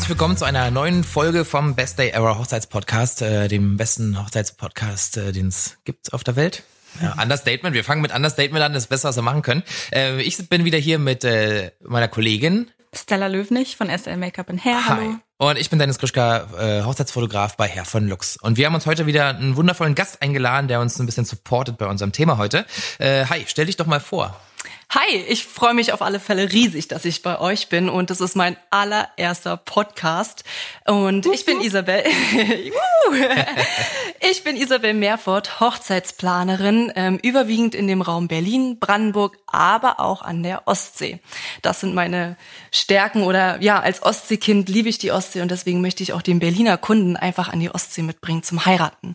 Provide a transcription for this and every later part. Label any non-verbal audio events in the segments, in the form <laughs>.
Herzlich willkommen zu einer neuen Folge vom Best Day Ever Hochzeitspodcast, äh, dem besten Hochzeitspodcast, äh, den es gibt auf der Welt. Ja, <laughs> Understatement. Wir fangen mit Understatement an, das ist Beste, was wir machen können. Äh, ich bin wieder hier mit äh, meiner Kollegin. Stella Löwnig von SL Make-up in Hair. Hallo. Und ich bin Dennis Grischka, äh, Hochzeitsfotograf bei Herr von Lux. Und wir haben uns heute wieder einen wundervollen Gast eingeladen, der uns ein bisschen supportet bei unserem Thema heute. Äh, hi, stell dich doch mal vor. Hi, ich freue mich auf alle Fälle riesig, dass ich bei euch bin und das ist mein allererster Podcast und ich bin Isabel. <laughs> ich bin Isabel Meerfort, Hochzeitsplanerin, ähm, überwiegend in dem Raum Berlin, Brandenburg, aber auch an der Ostsee. Das sind meine Stärken oder ja, als Ostseekind liebe ich die Ostsee und deswegen möchte ich auch den Berliner Kunden einfach an die Ostsee mitbringen zum Heiraten.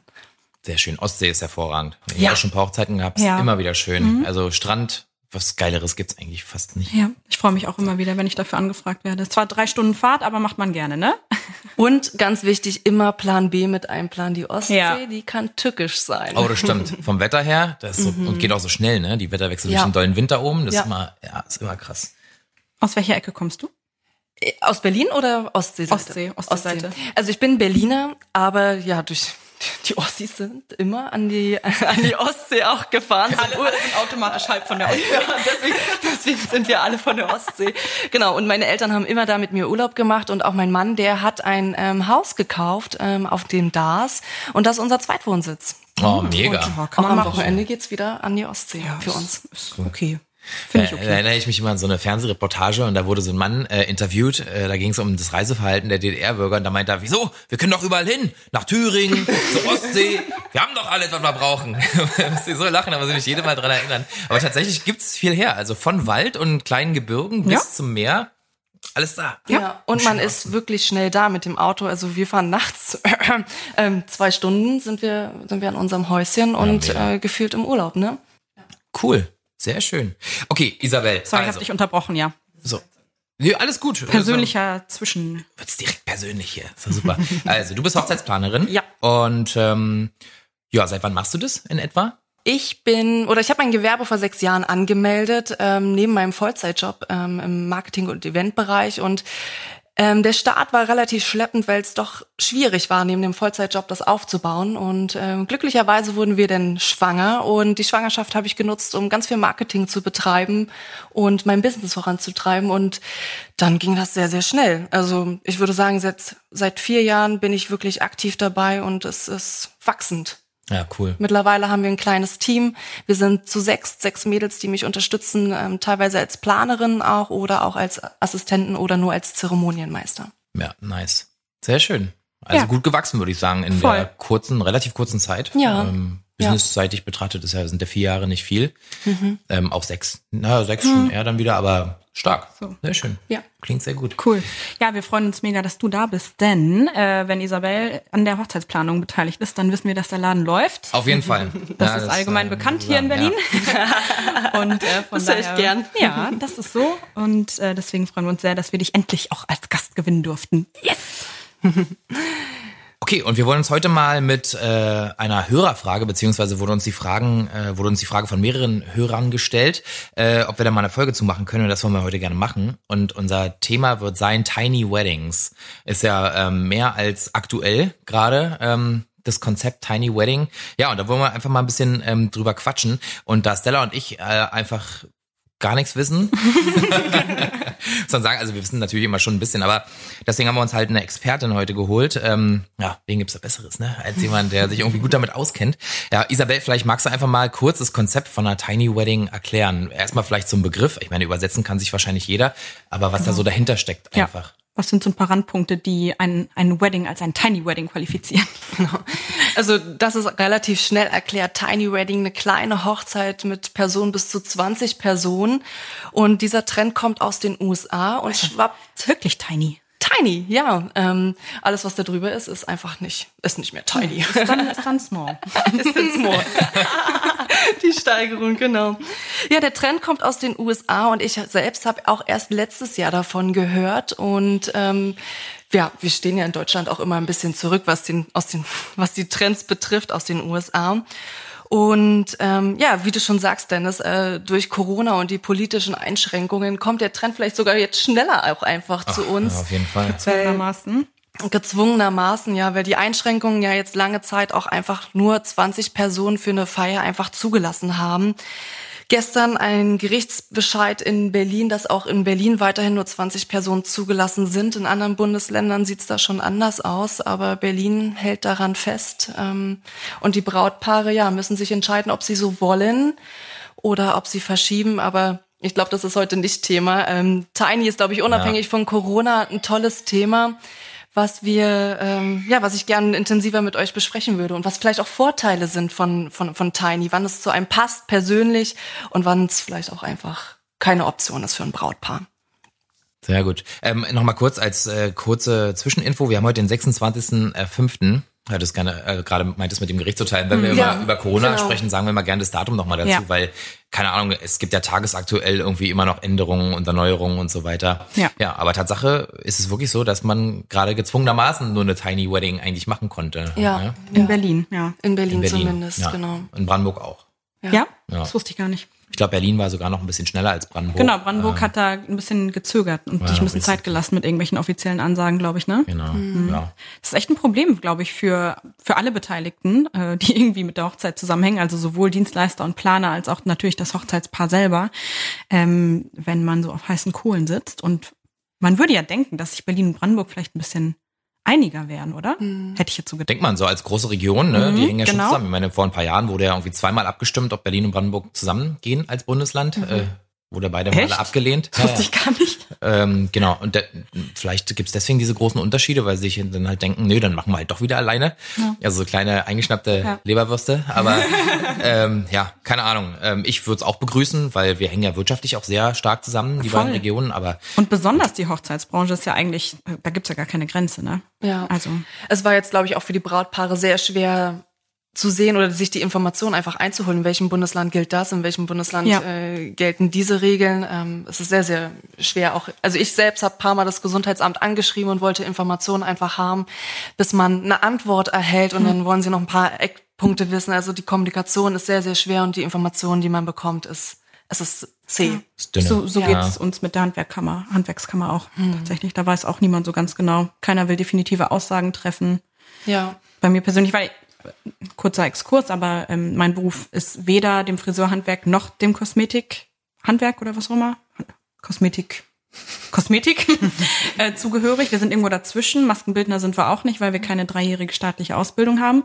Sehr schön. Ostsee ist hervorragend. Ich ja. habe schon ein paar Hochzeiten gehabt. Ja. Immer wieder schön. Mhm. Also Strand, was Geileres gibt's eigentlich fast nicht. Ja, ich freue mich auch immer wieder, wenn ich dafür angefragt werde. Zwar drei Stunden Fahrt, aber macht man gerne, ne? <laughs> Und ganz wichtig, immer Plan B mit einem Plan. Die Ostsee, ja. die kann tückisch sein. Oh, das stimmt. <laughs> Vom Wetter her, das so, mhm. und geht auch so schnell, ne? Die Wetterwechsel ja. durch den dollen Winter oben, das ja. ist immer, ja, ist immer krass. Aus welcher Ecke kommst du? Aus Berlin oder Ostseeseite? Ostsee, Ostseeseite. Ostsee. Also ich bin Berliner, aber ja, durch die Ossis sind immer an die, <laughs> an die Ostsee auch gefahren. Alle, alle sind automatisch halb von der Ostsee. Ja, deswegen, deswegen sind wir alle von der Ostsee. Genau, und meine Eltern haben immer da mit mir Urlaub gemacht und auch mein Mann, der hat ein ähm, Haus gekauft ähm, auf dem Dars und das ist unser Zweitwohnsitz. Oh, mega. Und, ja, auch am Wochenende geht's wieder an die Ostsee ja, für uns. Ist okay. Finde ich okay. Da erinnere ich mich immer an so eine Fernsehreportage und da wurde so ein Mann äh, interviewt, äh, da ging es um das Reiseverhalten der DDR-Bürger und da meinte er, wieso? Wir können doch überall hin, nach Thüringen, zur Ostsee, wir haben doch alles, was wir brauchen. <laughs> Müsst ihr so lachen, aber sie mich jedes Mal dran erinnern. Aber tatsächlich gibt's viel her, also von Wald und kleinen Gebirgen bis ja. zum Meer. Alles da. Ja, ja. und man ist wirklich schnell da mit dem Auto. Also wir fahren nachts <clears throat> äh, zwei Stunden sind wir sind wir an unserem Häuschen und ja, äh, gefühlt im Urlaub, ne? Cool. Sehr schön. Okay, Isabel. Sorry, also. ich habe dich unterbrochen, ja. So. Nee, alles gut. Persönlicher also, Zwischen. Wird's direkt persönlich hier. So super. <laughs> also, du bist Hochzeitsplanerin. Ja. Und ähm, ja, seit wann machst du das in etwa? Ich bin oder ich habe mein Gewerbe vor sechs Jahren angemeldet ähm, neben meinem Vollzeitjob ähm, im Marketing- und Eventbereich und ähm, der Start war relativ schleppend, weil es doch schwierig war, neben dem Vollzeitjob das aufzubauen. Und ähm, glücklicherweise wurden wir dann schwanger. Und die Schwangerschaft habe ich genutzt, um ganz viel Marketing zu betreiben und mein Business voranzutreiben. Und dann ging das sehr, sehr schnell. Also ich würde sagen, seit, seit vier Jahren bin ich wirklich aktiv dabei und es ist wachsend. Ja, cool. Mittlerweile haben wir ein kleines Team. Wir sind zu sechs, sechs Mädels, die mich unterstützen, ähm, teilweise als Planerin auch oder auch als Assistenten oder nur als Zeremonienmeister. Ja, nice. Sehr schön. Also ja. gut gewachsen, würde ich sagen, in Voll. der kurzen, relativ kurzen Zeit. Ja. Ähm, Businessseitig betrachtet ist ja, sind ja vier Jahre nicht viel. Mhm. Ähm, auch sechs. Na, sechs mhm. schon eher dann wieder, aber stark. So. Sehr schön. Ja. Klingt sehr gut. Cool. Ja, wir freuen uns mega, dass du da bist, denn äh, wenn Isabel an der Hochzeitsplanung beteiligt ist, dann wissen wir, dass der Laden läuft. Auf jeden Fall. <laughs> Das ja, ist das, allgemein äh, bekannt hier in Berlin. Ja. <laughs> Und äh, von das daher, ich gern. Ja, das ist so. Und äh, deswegen freuen wir uns sehr, dass wir dich endlich auch als Gast gewinnen durften. Yes! <laughs> Okay, und wir wollen uns heute mal mit äh, einer Hörerfrage, beziehungsweise wurde uns die Fragen, äh, wurde uns die Frage von mehreren Hörern gestellt, äh, ob wir da mal eine Folge zu machen können. Und das wollen wir heute gerne machen. Und unser Thema wird sein Tiny Weddings. Ist ja ähm, mehr als aktuell gerade. Ähm, das Konzept Tiny Wedding. Ja, und da wollen wir einfach mal ein bisschen ähm, drüber quatschen. Und da Stella und ich äh, einfach gar nichts wissen. <laughs> <laughs> Man sagen, also wir wissen natürlich immer schon ein bisschen, aber deswegen haben wir uns halt eine Expertin heute geholt. Ähm, ja, wen gibt's da Besseres, ne? Als jemand, der sich irgendwie gut damit auskennt. Ja, Isabel, vielleicht magst du einfach mal kurz das Konzept von einer Tiny Wedding erklären. Erstmal vielleicht zum Begriff. Ich meine, übersetzen kann sich wahrscheinlich jeder, aber was genau. da so dahinter steckt einfach. Ja. Was sind so ein paar Randpunkte, die ein, ein Wedding als ein Tiny Wedding qualifizieren? Genau. Also das ist relativ schnell erklärt. Tiny Wedding, eine kleine Hochzeit mit Personen bis zu 20 Personen. Und dieser Trend kommt aus den USA und schwappt. Wirklich tiny. Tiny, ja. Ähm, alles, was da drüber ist, ist einfach nicht, ist nicht mehr tiny. Ist dann, ist dann small. <laughs> ist dann small. <laughs> <laughs> Die Steigerung, genau. Ja, der Trend kommt aus den USA und ich selbst habe auch erst letztes Jahr davon gehört und ähm, ja, wir stehen ja in Deutschland auch immer ein bisschen zurück, was den, aus den, <laughs> was die Trends betrifft aus den USA. Und ähm, ja, wie du schon sagst, Dennis, äh, durch Corona und die politischen Einschränkungen kommt der Trend vielleicht sogar jetzt schneller auch einfach Ach, zu uns. Ja, auf jeden Fall. Gezwungenermaßen. Gezwungenermaßen, ja, weil die Einschränkungen ja jetzt lange Zeit auch einfach nur 20 Personen für eine Feier einfach zugelassen haben. Gestern ein Gerichtsbescheid in Berlin, dass auch in Berlin weiterhin nur 20 Personen zugelassen sind. In anderen Bundesländern sieht's da schon anders aus, aber Berlin hält daran fest. Ähm, und die Brautpaare, ja, müssen sich entscheiden, ob sie so wollen oder ob sie verschieben. Aber ich glaube, das ist heute nicht Thema. Ähm, Tiny ist, glaube ich, unabhängig Ja. von Corona ein tolles Thema was wir, ähm, ja, was ich gerne intensiver mit euch besprechen würde und was vielleicht auch Vorteile sind von, von, von Tiny, wann es zu einem passt persönlich und wann es vielleicht auch einfach keine Option ist für ein Brautpaar. Sehr gut. Ähm, Nochmal kurz als äh, kurze Zwischeninfo. Wir haben heute den 26.05. Ja, das gerne äh, gerade meintest mit dem Gerichtsurteil. Wenn wir Ja, immer über Corona genau. sprechen, sagen wir mal gerne das Datum nochmal dazu, Ja. weil, keine Ahnung, es gibt ja tagesaktuell irgendwie immer noch Änderungen und Erneuerungen und so weiter. Ja. Ja, aber Tatsache ist es wirklich so, dass man gerade gezwungenermaßen nur eine Tiny Wedding eigentlich machen konnte. Ja, ne? In ja. Berlin, ja. In Berlin, In Berlin. zumindest, ja. genau. In Brandenburg auch. Ja? Ja. Das wusste ich gar nicht. Ich glaube, Berlin war sogar noch ein bisschen schneller als Brandenburg. Genau, Brandenburg Ähm, hat da ein bisschen gezögert und Ja, sich ein bisschen. Zeit gelassen mit irgendwelchen offiziellen Ansagen, glaube ich, ne? Genau, Mhm. ja. Das ist echt ein Problem, glaube ich, für, für alle Beteiligten, äh, die <laughs> irgendwie mit der Hochzeit zusammenhängen, also sowohl Dienstleister und Planer als auch natürlich das Hochzeitspaar selber, ähm, wenn man so auf heißen Kohlen sitzt. Und man würde ja denken, dass sich Berlin und Brandenburg vielleicht ein bisschen einiger wären, oder? Hätte ich jetzt so gedacht. Denkt man so als große Region, ne? die Mhm, hängen ja schon genau. zusammen. Ich meine, vor ein paar Jahren wurde ja irgendwie zweimal abgestimmt, ob Berlin und Brandenburg zusammengehen als Bundesland. Äh, wurde beide Male. Echt? abgelehnt. Das wusste ich gar nicht. Ähm, genau, und de vielleicht gibt's deswegen diese großen Unterschiede, weil sie sich dann halt denken, nö, dann machen wir halt doch wieder alleine. Also so kleine eingeschnappte Ja. Leberwürste. Aber <laughs> ähm, ja, keine Ahnung. Ähm, ich würde es auch begrüßen, weil wir hängen ja wirtschaftlich auch sehr stark zusammen, die Voll. beiden Regionen. Aber Und besonders die Hochzeitsbranche ist ja eigentlich, da gibt's ja gar keine Grenze, ne? Ja. Also, Es war jetzt, glaube ich, auch für die Brautpaare sehr schwer zu sehen oder sich die Information einfach einzuholen, in welchem Bundesland gilt das, in welchem Bundesland Ja. äh, gelten diese Regeln. Ähm, es ist sehr, sehr schwer auch. Also ich selbst habe paar Mal das Gesundheitsamt angeschrieben und wollte Informationen einfach haben, bis man eine Antwort erhält und dann wollen sie noch ein paar Eckpunkte wissen. Also die Kommunikation ist sehr, sehr schwer und die Information, die man bekommt, ist es ist zäh. ist dünne. so, so ja. geht's uns mit der Handwerkkammer, Handwerkskammer auch tatsächlich. Da weiß auch niemand so ganz genau. Keiner will definitive Aussagen treffen. Ja. Bei mir persönlich, weil kurzer Exkurs, aber ähm, mein Beruf ist weder dem Friseurhandwerk noch dem Kosmetikhandwerk oder was auch immer. Kosmetik. Kosmetik <laughs> äh, zugehörig. Wir sind irgendwo dazwischen. Maskenbildner sind wir auch nicht, weil wir keine dreijährige staatliche Ausbildung haben.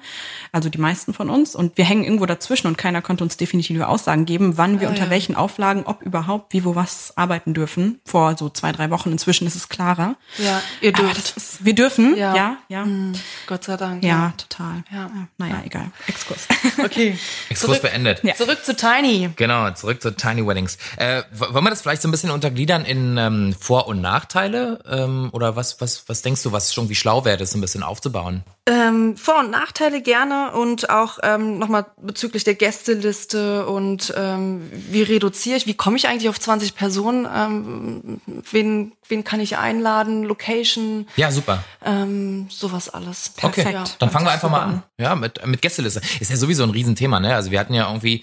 Also die meisten von uns. Und wir hängen irgendwo dazwischen und keiner konnte uns definitive Aussagen geben, wann wir Ah, unter ja. welchen Auflagen, ob überhaupt, wie, wo, was arbeiten dürfen. Vor so zwei, drei Wochen. Inzwischen ist es klarer. Ja, ihr dürft. ist, wir dürfen, Ja. ja, ja. Hm, Gott sei Dank. Ja, total. Ja. Naja, egal. Exkurs. <laughs> Okay. Exkurs Zurück- beendet. Ja. Zurück zu Tiny. Genau, zurück zu Tiny Weddings. Äh, wollen wir das vielleicht so ein bisschen untergliedern in ähm, Vor- und Nachteile? Ähm, oder was, was, was denkst du, was schon wie schlau wäre, das ein bisschen aufzubauen? Ähm, Vor- und Nachteile gerne und auch ähm, nochmal bezüglich der Gästeliste und ähm, wie reduziere ich, wie komme ich eigentlich auf 20 Personen, ähm, wen, wen kann ich einladen, Location, Ja, super. ähm, sowas alles. Okay, Perfekt. dann fangen wir einfach mal super an. Ja, mit, mit Gästeliste. Ist ja sowieso ein Riesenthema, ne? Also wir hatten ja irgendwie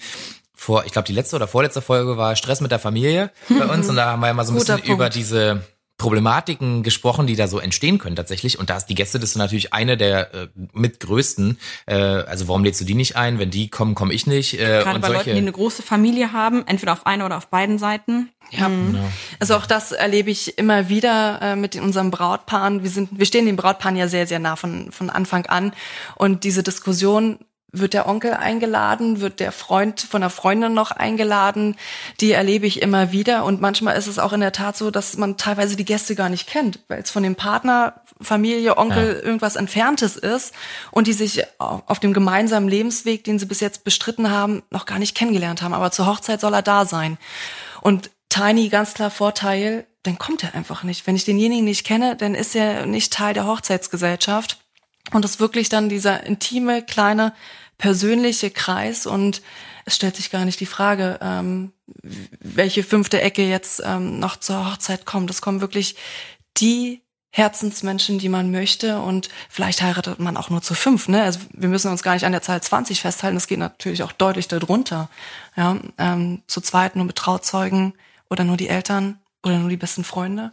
vor, ich glaube, die letzte oder vorletzte Folge war Stress mit der Familie bei <laughs> uns und da haben wir ja mal so ein Guter bisschen über Punkt. diese Problematiken gesprochen, die da so entstehen können tatsächlich. Und da ist die Gästeliste natürlich eine der äh, mit größten. Äh, also warum lädst du die nicht ein? Wenn die kommen, komme ich nicht. Äh, Gerade und bei solche. Leuten, die eine große Familie haben, entweder auf einer oder auf beiden Seiten. Ja. Also auch das erlebe ich immer wieder äh, mit unseren Brautpaaren. Wir sind, wir stehen den Brautpaaren ja sehr, sehr nah von, von Anfang an. Und diese Diskussion, wird der Onkel eingeladen, wird der Freund von der Freundin noch eingeladen, die erlebe ich immer wieder. Und manchmal ist es auch in der Tat so, dass man teilweise die Gäste gar nicht kennt, weil es von dem Partner, Familie, Onkel Ja. irgendwas Entferntes ist und die sich auf dem gemeinsamen Lebensweg, den sie bis jetzt bestritten haben, noch gar nicht kennengelernt haben. Aber zur Hochzeit soll er da sein. Und Tiny, ganz klar Vorteil, dann kommt er einfach nicht. Wenn ich denjenigen nicht kenne, dann ist er nicht Teil der Hochzeitsgesellschaft. Und es ist wirklich dann dieser intime, kleine, persönliche Kreis und es stellt sich gar nicht die Frage, ähm, welche fünfte Ecke jetzt ähm, noch zur Hochzeit kommt. Es kommen wirklich die Herzensmenschen, die man möchte und vielleicht heiratet man auch nur zu fünf. Ne? Also wir müssen uns gar nicht an der Zahl 20 festhalten, das geht natürlich auch deutlich darunter. Ja? Ähm, zu zweit nur mit Trauzeugen oder nur die Eltern oder nur die besten Freunde.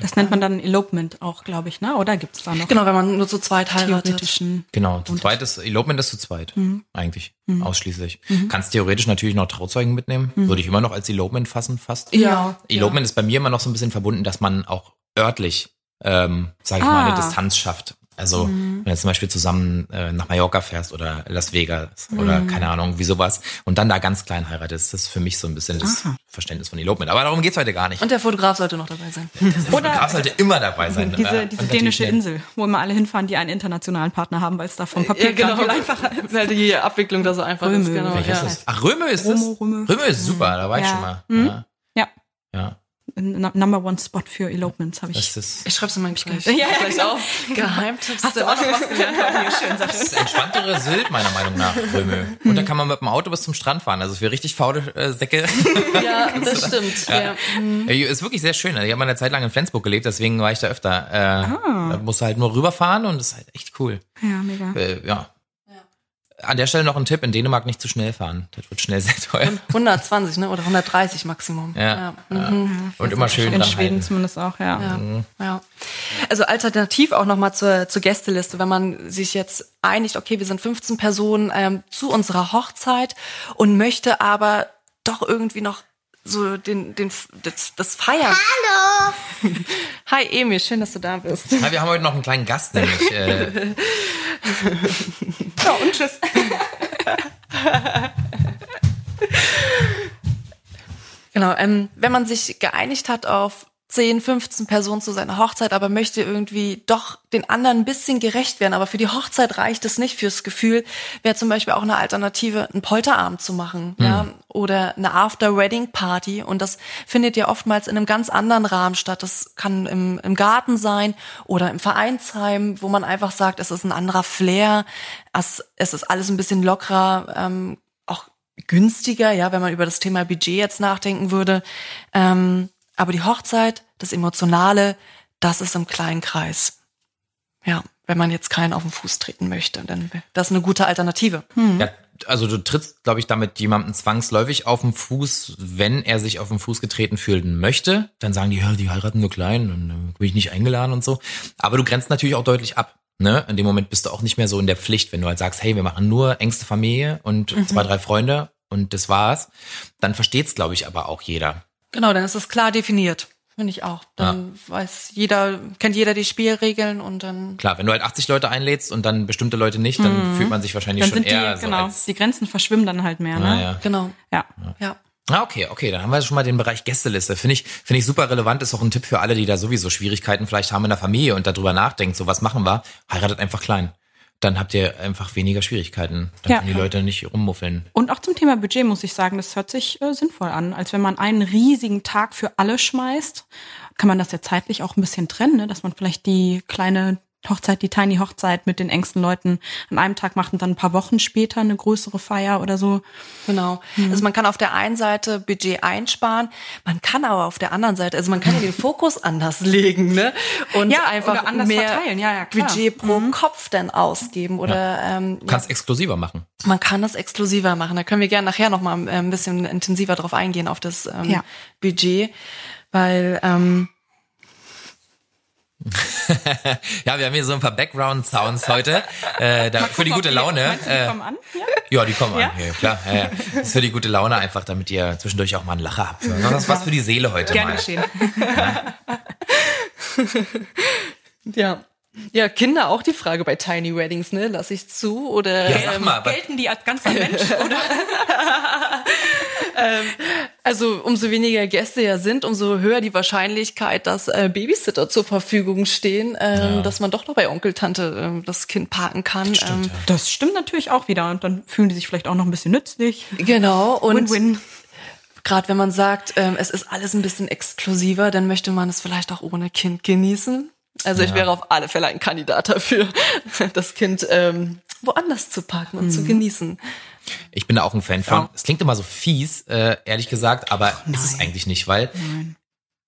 Das nennt man dann Elopement auch, glaube ich, ne? Oder gibt's da noch Genau, wenn man nur zu zweit heiratet. Genau, zu zweit ist, Elopement ist zu zweit. Eigentlich. Ausschließlich. Kannst theoretisch natürlich noch Trauzeugen mitnehmen. Würde ich immer noch als Elopement fassen, fast. Ja. Elopement ist bei mir immer noch so ein bisschen verbunden, dass man auch örtlich, ähm, sage ich mal, Ah. eine Distanz schafft. Also wenn du zum Beispiel zusammen äh, nach Mallorca fährst oder Las Vegas oder keine Ahnung, wie sowas und dann da ganz klein heiratest, das ist für mich so ein bisschen das Aha. Verständnis von Elopement. Aber darum geht's heute gar nicht. Und der Fotograf sollte noch dabei sein. <laughs> Der Fotograf sollte immer dabei sein. Diese, Ja, diese dänische Insel, wo immer alle hinfahren, die einen internationalen Partner haben, weil es da vom Papier viel einfacher ist. Weil die Abwicklung da so einfach ist. Römel. Genau, Welches ja. ist das? Ach, Röme ist das? Röme, Röme. Röme ist super, da war ich Ja. schon mal. Mhm. Ja. Ja, ja. Number One Spot für Elopements habe ich. Das ist, Ich schreib's in meinem Gespräch. Ja, ja, Gleich genau. auf. Geheimtipps. Hast du auch noch was gelernt? Hier, schön, das ist entspanntere Sylt, meiner Meinung nach, Röme. Und da kann man mit dem Auto bis zum Strand fahren. Also für richtig faule äh, Säcke. <laughs> Ja, das stimmt. Ja. Ey, ist wirklich sehr schön. Also ich habe mal eine Zeit lang in Flensburg gelebt, deswegen war ich da öfter. Äh, Da musst du halt nur rüberfahren und das ist halt echt cool. Ja, mega. Äh, ja. An der Stelle noch ein Tipp, in Dänemark nicht zu schnell fahren. Das wird schnell sehr teuer. <laughs> 120, ne? Oder 130 Maximum. Ja. Mhm. Und immer schön In Schweden halten. zumindest auch, ja. Ja, ja. Also alternativ auch nochmal zur, zur Gästeliste, wenn man sich jetzt einigt, okay, wir sind 15 Personen ähm, zu unserer Hochzeit und möchte aber doch irgendwie noch so den, den, das, das Feiern. Hallo! <laughs> Hi Emil, schön, dass du da bist. Ja, wir haben heute noch einen kleinen Gast, nämlich äh, <laughs> Ja, und tschüss. <laughs> Genau, ähm, wenn man sich geeinigt hat auf 10, 15 Personen zu seiner Hochzeit, aber möchte irgendwie doch den anderen ein bisschen gerecht werden, aber für die Hochzeit reicht es nicht fürs Gefühl, wäre zum Beispiel auch eine Alternative, einen Polterabend zu machen, ja, oder eine After-Wedding-Party und das findet ja oftmals in einem ganz anderen Rahmen statt. Das kann im, im Garten sein oder im Vereinsheim, wo man einfach sagt, es ist ein anderer Flair, es, es ist alles ein bisschen lockerer, ähm, auch günstiger, ja, wenn man über das Thema Budget jetzt nachdenken würde. Ähm, aber die Hochzeit, das Emotionale, das ist im kleinen Kreis. Ja, wenn man jetzt keinen auf den Fuß treten möchte, dann das ist eine gute Alternative. ja, also du trittst, glaube ich, damit jemanden zwangsläufig auf den Fuß, wenn er sich auf den Fuß getreten fühlen möchte. Dann sagen die, ja, die heiraten nur klein und dann bin ich nicht eingeladen und so. Aber du grenzt natürlich auch deutlich ab. Ne? In dem Moment bist du auch nicht mehr so in der Pflicht, wenn du halt sagst, hey, wir machen nur engste Familie und zwei, drei Freunde und das war's. Dann versteht's, glaube ich, aber auch jeder. Genau, dann ist es klar definiert. Finde ich auch. Dann weiß jeder, kennt jeder die Spielregeln und dann. Klar, wenn du halt 80 Leute einlädst und dann bestimmte Leute nicht, dann fühlt man sich wahrscheinlich Dann schon sind die, eher so genau, die Grenzen verschwimmen dann halt mehr, ne? naja. Genau. Ja. Ja. Ah, okay, okay, dann haben wir schon mal den Bereich Gästeliste. Finde ich, finde ich super relevant, ist auch ein Tipp für alle, die da sowieso Schwierigkeiten vielleicht haben in der Familie und darüber nachdenkt, so was machen wir? Heiratet einfach klein. Dann habt ihr einfach weniger Schwierigkeiten. Dann Ja. können die Leute nicht rummuffeln. Und auch zum Thema Budget muss ich sagen, das hört sich äh, sinnvoll an. Als wenn man einen riesigen Tag für alle schmeißt, kann man das ja zeitlich auch ein bisschen trennen, ne? dass man vielleicht die kleine Hochzeit, die Tiny Hochzeit mit den engsten Leuten an einem Tag macht und dann ein paar Wochen später eine größere Feier oder so. Genau. Also man kann auf der einen Seite Budget einsparen, man kann aber auf der anderen Seite, also man kann ja den Fokus <laughs> anders legen, ne? Und Ja, einfach oder anders mehr verteilen. Ja, ja, klar. Budget pro Kopf dann ausgeben oder ähm, Du kannst exklusiver machen. man kann das exklusiver machen. Da können wir gerne nachher noch mal äh, ein bisschen intensiver drauf eingehen auf das ähm, Ja. Budget, weil ähm, <laughs> Ja, wir haben hier so ein paar Background-Sounds heute. Äh, da, für die gute Laune. Meinst du, die Äh, kommen an? Ja? ja, die kommen Ja? an. Ja, klar. Ja, ja. Das ist für die gute Laune einfach, damit ihr zwischendurch auch mal einen Lacher habt. Das ist was für die Seele heute Gerne mal. geschehen. <laughs> ja. Ja, Kinder auch die Frage bei Tiny Weddings, ne? Lass ich zu oder Ja, ähm, mal, Gelten die als ganzer Mensch? Oder? <laughs> Also umso weniger Gäste ja sind, umso höher die Wahrscheinlichkeit, dass äh, Babysitter zur Verfügung stehen, ähm, dass man doch noch bei Onkel, Tante ähm, das Kind parken kann. stimmt, ähm, ja. Das stimmt natürlich auch wieder. Und dann fühlen die sich vielleicht auch noch ein bisschen nützlich. Genau. Und Win-win. gerade wenn man sagt, ähm, es ist alles ein bisschen exklusiver, dann möchte man es vielleicht auch ohne Kind genießen. Also ich wäre auf alle Fälle ein Kandidat dafür, <laughs> das Kind ähm, woanders zu parken und zu genießen. Ich bin da auch ein Fan von. Ja. Es klingt immer so fies, äh, ehrlich gesagt, aber ist es eigentlich nicht, weil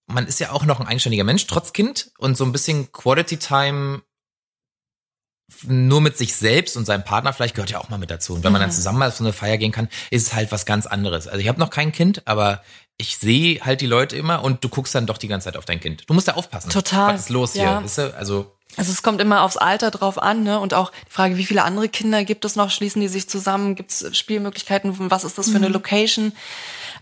man ist ja auch noch ein eigenständiger Mensch, trotz Kind und so ein bisschen Quality Time nur mit sich selbst und seinem Partner vielleicht gehört ja auch mal mit dazu. Und wenn man dann zusammen mal auf so eine Feier gehen kann, ist es halt was ganz anderes. Also ich habe noch kein Kind, aber ich sehe halt die Leute immer und du guckst dann doch die ganze Zeit auf dein Kind. Du musst da aufpassen. Total. Was ist los Ja. hier? Weißt du? Also Also es kommt immer aufs Alter drauf an, ne? Und auch die Frage, wie viele andere Kinder gibt es noch? Schließen die sich zusammen? Gibt es Spielmöglichkeiten? Was ist das für eine Location?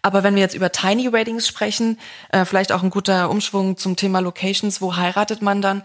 Aber wenn wir jetzt über Tiny Weddings sprechen, äh, vielleicht auch ein guter Umschwung zum Thema Locations, wo heiratet man dann?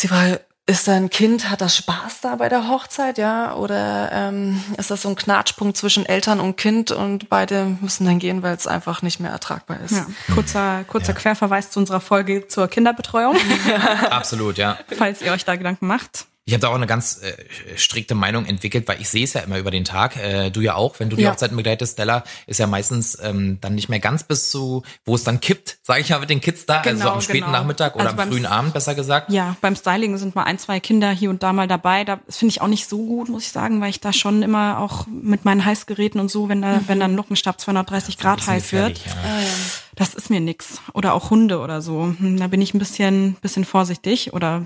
Die Frage, ist da ein Kind, hat das Spaß da bei der Hochzeit, ja? Oder ähm, ist das so ein Knatschpunkt zwischen Eltern und Kind und beide müssen dann gehen, weil es einfach nicht mehr ertragbar ist? Ja, kurzer, kurzer Querverweis zu unserer Folge zur Kinderbetreuung, <laughs> absolut, ja. falls ihr euch da Gedanken macht. Ich habe da auch eine ganz äh, strikte Meinung entwickelt, weil ich sehe es ja immer über den Tag. Äh, du ja auch, wenn du die Ja. Hochzeiten begleitest, Stella, ist ja meistens ähm, dann nicht mehr ganz bis zu, wo es dann kippt, sage ich ja mit den Kids da, also so Genau, am späten genau. Nachmittag oder Also am frühen Abend, besser gesagt. Ja, beim Styling sind mal ein, zwei Kinder hier und da mal dabei. Da das finde ich auch nicht so gut, muss ich sagen, weil ich da schon immer auch mit meinen Heißgeräten und so, wenn da, wenn dann Luckenstab 230 Grad Bisschen heiß wird, gefährlich, ja. das ist mir nix. Oder auch Hunde oder so. Hm, Da bin ich ein bisschen, bisschen vorsichtig oder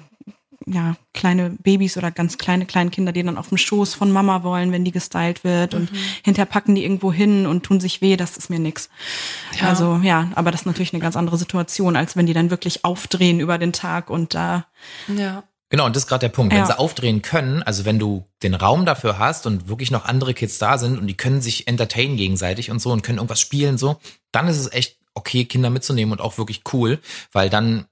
ja, kleine Babys oder ganz kleine, kleine Kinder, die dann auf dem Schoß von Mama wollen, wenn die gestylt wird und hinterher packen die irgendwo hin und tun sich weh, das ist mir nix. Also ja, aber das ist natürlich eine ganz andere Situation, als wenn die dann wirklich aufdrehen über den Tag und da Ja. Genau, und das ist gerade der Punkt. Wenn Ja. sie aufdrehen können, also wenn du den Raum dafür hast und wirklich noch andere Kids da sind und die können sich entertainen gegenseitig und so und können irgendwas spielen so, dann ist es echt okay, Kinder mitzunehmen und auch wirklich cool, weil dann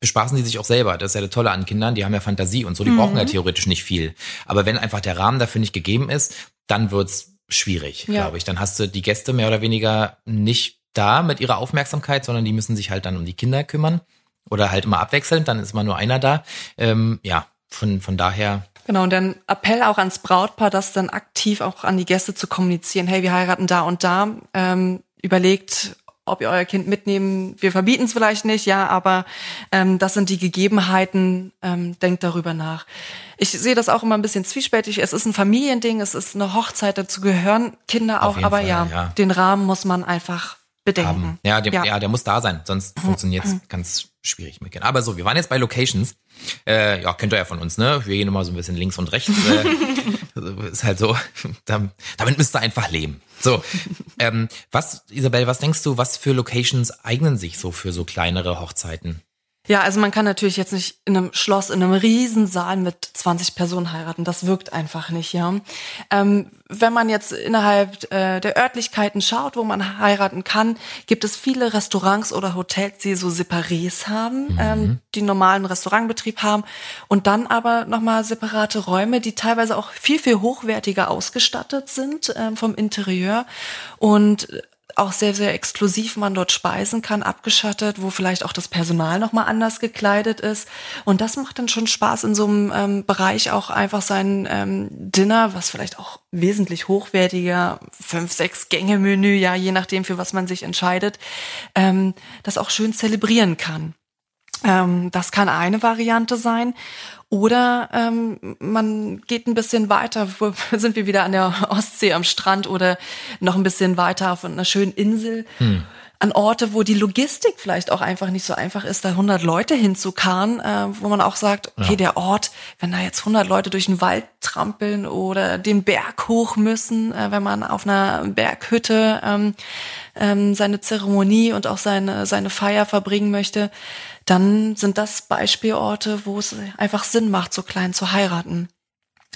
bespaßen die sich auch selber. Das ist ja das Tolle an Kindern, die haben ja Fantasie und so, die Mhm. brauchen ja theoretisch nicht viel. Aber wenn einfach der Rahmen dafür nicht gegeben ist, dann wird's schwierig, Ja. glaube ich. Dann hast du die Gäste mehr oder weniger nicht da mit ihrer Aufmerksamkeit, sondern die müssen sich halt dann um die Kinder kümmern oder halt immer abwechselnd, dann ist immer nur einer da. Ähm, ja, von, von daher, Genau, und dann Appell auch ans Brautpaar, das dann aktiv auch an die Gäste zu kommunizieren. Hey, wir heiraten da und da. Ähm, überlegt, ob ihr euer Kind mitnehmen. Wir verbieten es vielleicht nicht, ja, aber ähm, das sind die Gegebenheiten. Ähm, denkt darüber nach. Ich sehe das auch immer ein bisschen zwiespältig. Es ist ein Familiending, es ist eine Hochzeit, dazu gehören Kinder auch, aber Fall, ja, ja. den Rahmen muss man einfach bedenken. Ja, dem, ja. Ja. der muss da sein, sonst funktioniert es ganz schwierig mit Kindern. Aber so, wir waren jetzt bei Locations. Äh, ja, kennt ihr ja von uns, ne? Wir gehen immer so ein bisschen links und rechts. Äh, <laughs> ist halt so, dam- damit müsst ihr einfach leben. So, ähm, was, Isabel, was denkst du, was für Locations eignen sich so für so kleinere Hochzeiten? Ja, also man kann natürlich jetzt nicht in einem Schloss, in einem Riesensaal mit 20 Personen heiraten. Das wirkt einfach nicht, ja. Ähm, wenn man jetzt innerhalb äh, der Örtlichkeiten schaut, wo man heiraten kann, gibt es viele Restaurants oder Hotels, die so Separés haben, ähm, die normalen Restaurantbetrieb haben und dann aber nochmal separate Räume, die teilweise auch viel, viel hochwertiger ausgestattet sind ähm, vom Interieur und auch sehr, sehr exklusiv man dort speisen kann, abgeschattet, wo vielleicht auch das Personal nochmal anders gekleidet ist. Und das macht dann schon Spaß, in so einem ähm, Bereich auch einfach sein ähm, Dinner, was vielleicht auch wesentlich hochwertiger, fünf, sechs Gänge-Menü, ja, je nachdem, für was man sich entscheidet, ähm, das auch schön zelebrieren kann. Ähm, das kann eine Variante sein. Oder ähm, man geht ein bisschen weiter, wo <laughs> sind wir wieder an der Ostsee am Strand oder noch ein bisschen weiter auf einer schönen Insel. An Orte, wo die Logistik vielleicht auch einfach nicht so einfach ist, da 100 Leute hinzukarren, äh, wo man auch sagt, okay, der Ort, wenn da jetzt 100 Leute durch den Wald trampeln oder den Berg hoch müssen, äh, wenn man auf einer Berghütte ähm, ähm, seine Zeremonie und auch seine, seine Feier verbringen möchte, dann sind das Beispielorte, wo es einfach Sinn macht, so klein zu heiraten.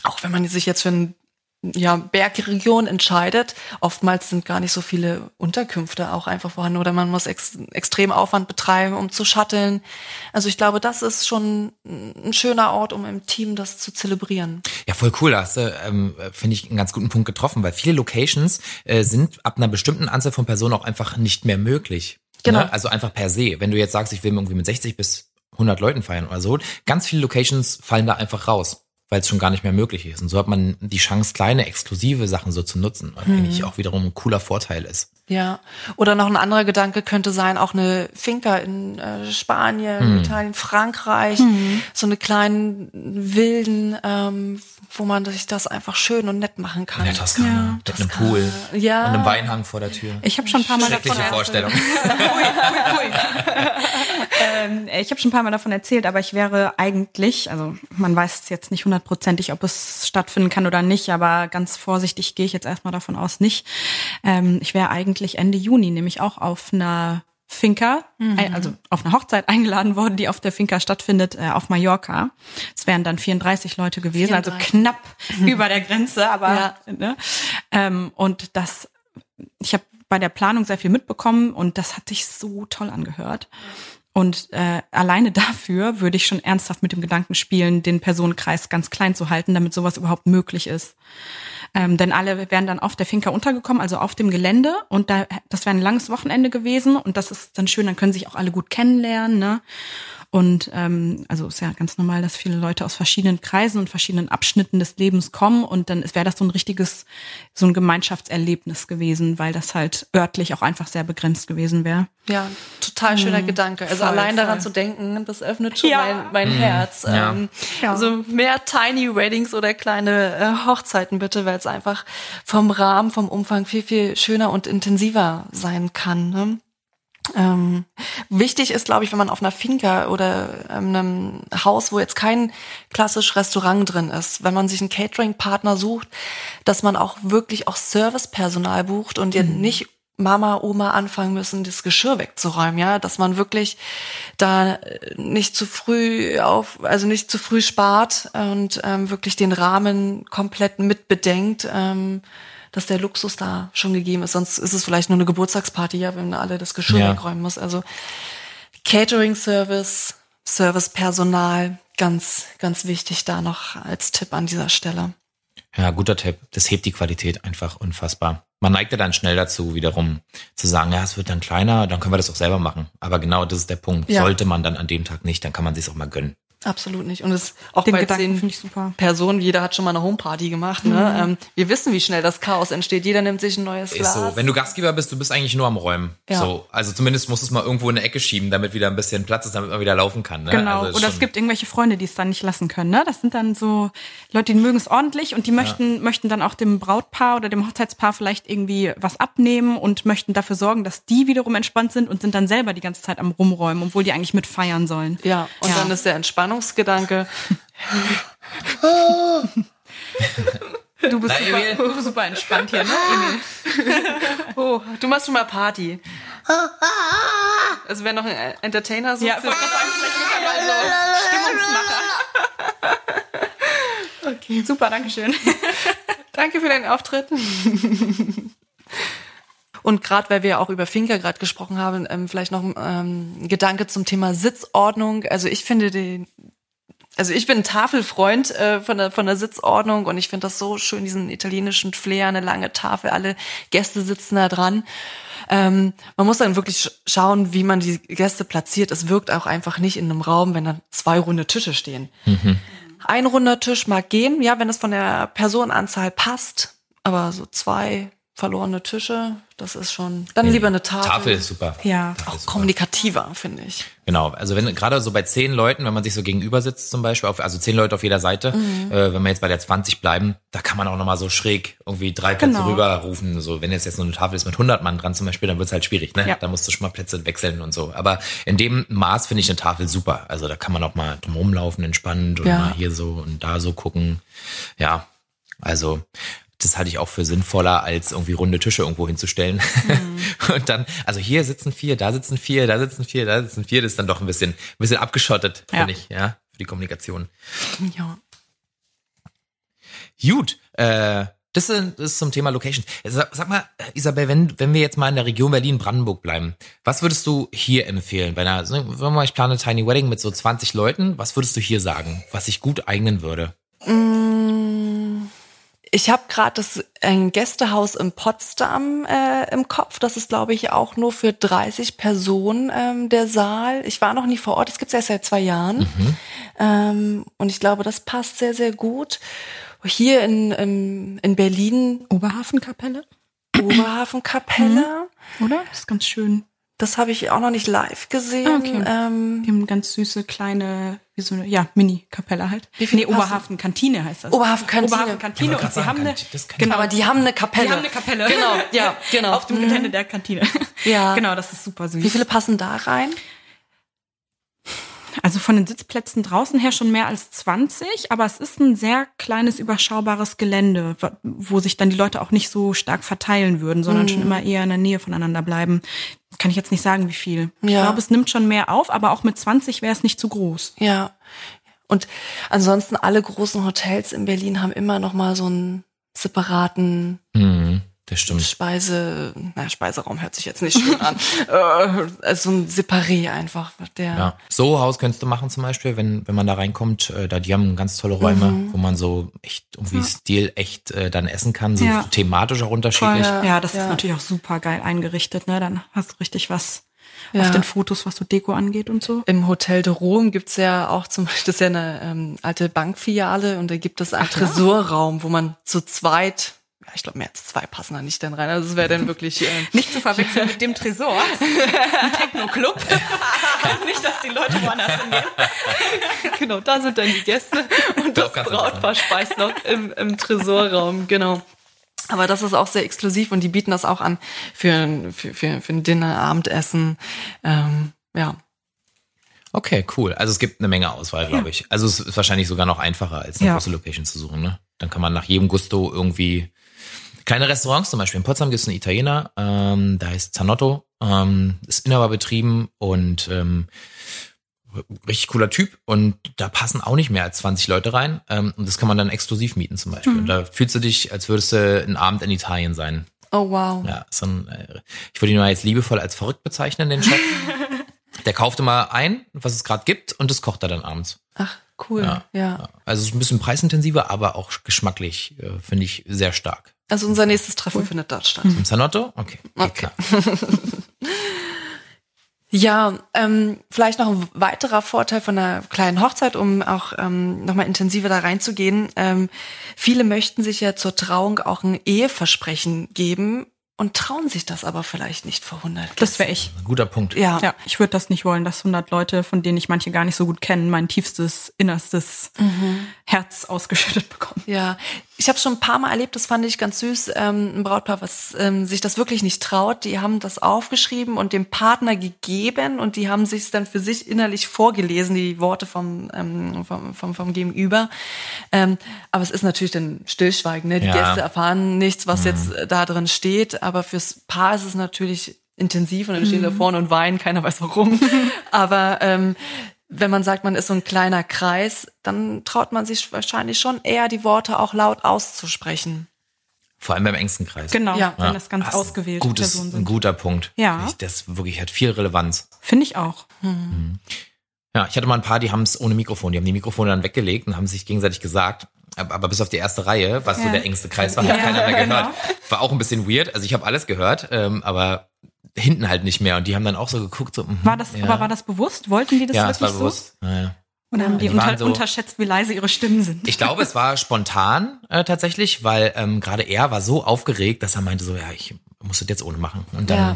Auch wenn man sich jetzt für eine ja, Bergregion entscheidet, oftmals sind gar nicht so viele Unterkünfte auch einfach vorhanden oder man muss ex extrem Aufwand betreiben, um zu shutteln. Also ich glaube, das ist schon ein schöner Ort, um im Team das zu zelebrieren. Ja, voll cool. Da hast du, ähm, finde ich, einen ganz guten Punkt getroffen, weil viele Locations äh, sind ab einer bestimmten Anzahl von Personen auch einfach nicht mehr möglich. Genau. Ne? Also einfach per se. Wenn du jetzt sagst, ich will irgendwie mit 60 bis 100 Leuten feiern oder so, ganz viele Locations fallen da einfach raus. Weil es schon gar nicht mehr möglich ist. Und so hat man die Chance, kleine, exklusive Sachen so zu nutzen, was Mhm. eigentlich auch wiederum ein cooler Vorteil ist. Ja. Oder noch ein anderer Gedanke könnte sein, auch eine Finca in äh, Spanien, Hm. Italien, Frankreich, so eine kleinen wilden, ähm, wo man sich das einfach schön und nett machen kann. In der Toskana, Ja, mit einem Pool Ja. und einem Weinhang vor der Tür. Ich habe schon ein paar Mal Schreckliche davon Vorstellung. <laughs> <laughs> ähm, ich habe schon ein paar Mal davon erzählt, aber ich wäre eigentlich, also man weiß jetzt nicht hundertprozentig, ob es stattfinden kann oder nicht, aber ganz vorsichtig gehe ich jetzt erstmal davon aus nicht. Ähm, ich wäre eigentlich Ende Juni nämlich auch auf einer Finca, äh, also auf einer Hochzeit eingeladen worden, die auf der Finca stattfindet, äh, auf Mallorca. Es wären dann 34 Leute gewesen, 34. also knapp <laughs> über der Grenze, aber Ja. ne? ähm, und das, ich habe bei der Planung sehr viel mitbekommen und das hat sich so toll angehört. Und äh, alleine dafür würde ich schon ernsthaft mit dem Gedanken spielen, den Personenkreis ganz klein zu halten, damit sowas überhaupt möglich ist. Ähm, denn alle wären dann auf der Finca untergekommen, also auf dem Gelände. Und da, das wäre ein langes Wochenende gewesen. Und das ist dann schön, dann können sich auch alle gut kennenlernen. Ne? Und ähm, also ist ja ganz normal, dass viele Leute aus verschiedenen Kreisen und verschiedenen Abschnitten des Lebens kommen. Und dann wäre das so ein richtiges, so ein Gemeinschaftserlebnis gewesen, weil das halt örtlich auch einfach sehr begrenzt gewesen wäre. Ja, total schöner Gedanke. Also Voll, allein daran voll. zu denken, das öffnet schon Ja. mein, mein Herz. Ja. Ähm, Ja. Also mehr Tiny Weddings oder kleine äh, Hochzeiten bitte, weil es einfach vom Rahmen, vom Umfang viel, viel schöner und intensiver sein kann. Ne? Ähm, wichtig ist, glaube ich, wenn man auf einer Finca oder ähm, einem Haus, wo jetzt kein klassisch Restaurant drin ist, wenn man sich einen Catering-Partner sucht, dass man auch wirklich auch Servicepersonal bucht und ihr nicht Mama, Oma anfangen müssen, das Geschirr wegzuräumen, ja, dass man wirklich da nicht zu früh auf, also nicht zu früh spart und ähm, wirklich den Rahmen komplett mitbedenkt, ähm, dass der Luxus da schon gegeben ist. Sonst ist es vielleicht nur eine Geburtstagsparty, ja, wenn alle das Geschirr Ja. wegräumen muss. Also Catering-Service, Servicepersonal, ganz, ganz wichtig da noch als Tipp an dieser Stelle. Ja, guter Tipp. Das hebt die Qualität einfach unfassbar. Man neigt ja dann schnell dazu, wiederum zu sagen, ja, es wird dann kleiner, dann können wir das auch selber machen. Aber genau das ist der Punkt. Ja. Sollte man dann an dem Tag nicht, dann kann man sich auch mal gönnen. Absolut nicht. Und es auch Den bei Gedanken zehn finde ich super. Personen, jeder hat schon mal eine Homeparty gemacht. Ne? Ähm, wir wissen, wie schnell das Chaos entsteht. Jeder nimmt sich ein neues Ist Glas. so. Wenn du Gastgeber bist, du bist eigentlich nur am Räumen. Ja. So, also zumindest musst du es mal irgendwo in eine Ecke schieben, damit wieder ein bisschen Platz ist, damit man wieder laufen kann. Ne? Genau. Also ist Oder es gibt irgendwelche Freunde, die es dann nicht lassen können. Ne? Das sind dann so Leute, die mögen es ordentlich und die möchten, möchten dann auch dem Brautpaar oder dem Hochzeitspaar vielleicht irgendwie was abnehmen und möchten dafür sorgen, dass die wiederum entspannt sind und sind dann selber die ganze Zeit am Rumräumen, obwohl die eigentlich mitfeiern sollen. ja, und Ja. dann ist der Entspannungsgedanke. Du bist, Na, super, Emil. du bist super entspannt hier, ne, Emil? <laughs> Oh, du machst schon mal Party. Also wenn noch ein Entertainer sucht, Ja, ich wollte gerade sagen, vielleicht wird er mal so Stimmungsmacher. Okay, super, Dankeschön. Danke für deinen Auftritt. Und gerade weil wir auch über Finca gerade gesprochen haben, ähm, vielleicht noch ähm, ein Gedanke zum Thema Sitzordnung. Also ich finde den, also ich bin ein Tafelfreund äh, von, der, von der Sitzordnung und ich finde das so schön, diesen italienischen Flair, eine lange Tafel, alle Gäste sitzen da dran. Ähm, man muss dann wirklich sch schauen, wie man die Gäste platziert. Es wirkt auch einfach nicht in einem Raum, wenn dann zwei runde Tische stehen. Ein runder Tisch mag gehen, ja, wenn es von der Personenanzahl passt. Aber so zwei verlorene Tische, das ist schon. Dann lieber eine Tafel. Tafel ist super. Ja. Tafel Auch kommunikativer, finde ich. Genau, also wenn gerade so bei zehn Leuten, wenn man sich so gegenüber sitzt zum Beispiel, auf, also zehn Leute auf jeder Seite, Mhm. äh, wenn wir jetzt bei der 20 bleiben, da kann man auch nochmal so schräg irgendwie drei Plätze Genau. rüberrufen. So, wenn jetzt jetzt so eine Tafel ist mit 100 Mann dran zum Beispiel, dann wird's halt schwierig, ne? Ja. Da musst du schon mal Plätze wechseln und so. Aber in dem Maß finde ich eine Tafel super. Also da kann man auch mal drum rumlaufen, entspannt und Ja. mal hier so und da so gucken. Ja, also das halte ich auch für sinnvoller, als irgendwie runde Tische irgendwo hinzustellen. <laughs> Und dann, also hier sitzen vier, da sitzen vier, da sitzen vier, da sitzen vier. Das ist dann doch ein bisschen, ein bisschen abgeschottet, Ja. finde ich, ja, für die Kommunikation. Ja. Gut, äh, das ist, zum Thema Location. Sag, sag mal, Isabel, wenn, wenn wir jetzt mal in der Region Berlin-Brandenburg bleiben, was würdest du hier empfehlen? Bei einer, sagen wir mal, ich plane Tiny Wedding mit so 20 Leuten, was würdest du hier sagen, was sich gut eignen würde? Ich habe gerade das ein Gästehaus in Potsdam äh, im Kopf. Das ist, glaube ich, auch nur für 30 Personen ähm, der Saal. Ich war noch nie vor Ort. Das gibt's erst seit zwei Jahren. Mhm. Ähm, und ich glaube, das passt sehr, sehr gut. Hier in, in, in Berlin Oberhafenkapelle, Oberhafenkapelle. oder? Das ist ganz schön. Das habe ich auch noch nicht live gesehen. Ah, okay. ähm, Die haben ganz süße kleine, wie so eine, ja, Mini-Kapelle halt. Wie viele nee? Oberhafenkantine heißt das. Oberhafenkantine. Oberhafenkantine. Und sie haben eine, genau, aber die haben eine Kapelle. die haben eine Kapelle. Genau, ja, <laughs> genau. Auf dem Mhm. Gelände der Kantine. Ja. Genau, das ist super süß. Wie viele passen da rein? Also von den Sitzplätzen draußen her schon mehr als 20, aber es ist ein sehr kleines, überschaubares Gelände, wo sich dann die Leute auch nicht so stark verteilen würden, sondern Mhm. schon immer eher in der Nähe voneinander bleiben. Kann ich jetzt nicht sagen, wie viel. Ich Ja. glaube, es nimmt schon mehr auf, aber auch mit 20 wäre es nicht zu groß. Ja. Und ansonsten alle großen Hotels in Berlin haben immer noch mal so einen separaten Mhm, das stimmt. Speise, na, Speiseraum hört sich jetzt nicht schön an. <laughs> äh, also ein Separé einfach, der. Ja. So Haus könntest du machen zum Beispiel, wenn, wenn man da reinkommt, äh, da die haben ganz tolle Räume, Mhm. wo man so echt irgendwie Stil echt äh, dann essen kann, so Ja. thematisch auch unterschiedlich. Voll, Ja, das ja. ist natürlich auch super geil eingerichtet, ne? Dann hast du richtig was Ja. auf den Fotos, was so Deko angeht und so. Im Hotel de Rom gibt's ja auch zum Beispiel, das ist ja eine ähm, alte Bankfiliale und da gibt es einen Tresorraum, wo man zu zweit, ja, ich glaube mehr als zwei passen da nicht dann rein. Also es wäre dann wirklich. Äh, <laughs> Nicht zu verwechseln mit dem Tresor. <laughs> Ein Techno-Club. <laughs> nicht, dass die Leute woanders hingehen. genau, da sind dann die Gäste und das Brautpaar speist noch im, im Tresorraum, genau. Aber das ist auch sehr exklusiv und die bieten das auch an für, ein- für, für, für ein Dinner, Abendessen. Ähm, ja. Okay, cool. Also es gibt eine Menge Auswahl, glaube ich. Also es ist wahrscheinlich sogar noch einfacher, als eine Ja. große Location zu suchen. Ne? Dann kann man nach jedem Gusto irgendwie kleine Restaurants, zum Beispiel in Potsdam gibt es einen Italiener, ähm, der heißt Zanotto, ähm, ist inhaber betrieben und ähm, richtig cooler Typ und da passen auch nicht mehr als 20 Leute rein ähm, und das kann man dann exklusiv mieten zum Beispiel. Und da fühlst du dich, als würdest du einen Abend in Italien sein. Oh wow. Ja, so ein, äh, ich würde ihn mal jetzt liebevoll als verrückt bezeichnen, den Chef. <laughs> Der kauft immer ein, was es gerade gibt, und das kocht er dann abends. Ach, cool. Ja. Ja. Also es ist ein bisschen preisintensiver, aber auch geschmacklich, äh, finde ich, sehr stark. Also unser nächstes Treffen findet dort statt. Im Zanotto? Okay. Okay. klar. <laughs> Ja, ähm, vielleicht noch ein weiterer Vorteil von einer kleinen Hochzeit, um auch ähm, nochmal intensiver da reinzugehen. Ähm, viele möchten sich ja zur Trauung auch ein Eheversprechen geben und trauen sich das aber vielleicht nicht vor 100 Das wäre ich. Ein guter Punkt. Ja. Ja, ich würde das nicht wollen, dass 100 Leute, von denen ich manche gar nicht so gut kennen, mein tiefstes, innerstes Herz ausgeschüttet bekommen. Ja, ich habe schon ein paar Mal erlebt, das fand ich ganz süß, ähm, ein Brautpaar, was ähm, sich das wirklich nicht traut. Die haben das aufgeschrieben und dem Partner gegeben und die haben sich dann für sich innerlich vorgelesen, die Worte vom, ähm, vom, vom, vom Gegenüber. Ähm, aber es ist natürlich dann Stillschweigen. Ne? Die Ja. Gäste erfahren nichts, was jetzt äh, da drin steht, aber fürs Paar ist es natürlich intensiv und dann stehen sie da vorne und weinen, keiner weiß warum. <laughs> aber ähm, wenn man sagt, man ist so ein kleiner Kreis, dann traut man sich wahrscheinlich schon eher, die Worte auch laut auszusprechen. Vor allem beim engsten Kreis. Genau, Ja. wenn das ganz Das ist ausgewählte gutes, Personen Ein sind. guter Punkt. Ja. Das wirklich hat viel Relevanz. Finde ich auch. Ja, ich hatte mal ein paar, die haben es ohne Mikrofon. Die haben die Mikrofone dann weggelegt und haben sich gegenseitig gesagt. Aber bis auf die erste Reihe, was so Ja. der engste Kreis war, hat keiner mehr gehört. War auch ein bisschen weird. Also ich habe alles gehört, ähm, aber hinten halt nicht mehr. Und die haben dann auch so geguckt. So, mhm, War das, ja. aber war das bewusst? Wollten die das Ja, wirklich war bewusst. Ja, ja. so? Und haben die, die unter, so- unterschätzt, wie leise ihre Stimmen sind? Ich glaube, es war spontan äh, tatsächlich, weil ähm, gerade er war so aufgeregt, dass er meinte so, ja, ich muss das jetzt ohne machen. Und dann Ja.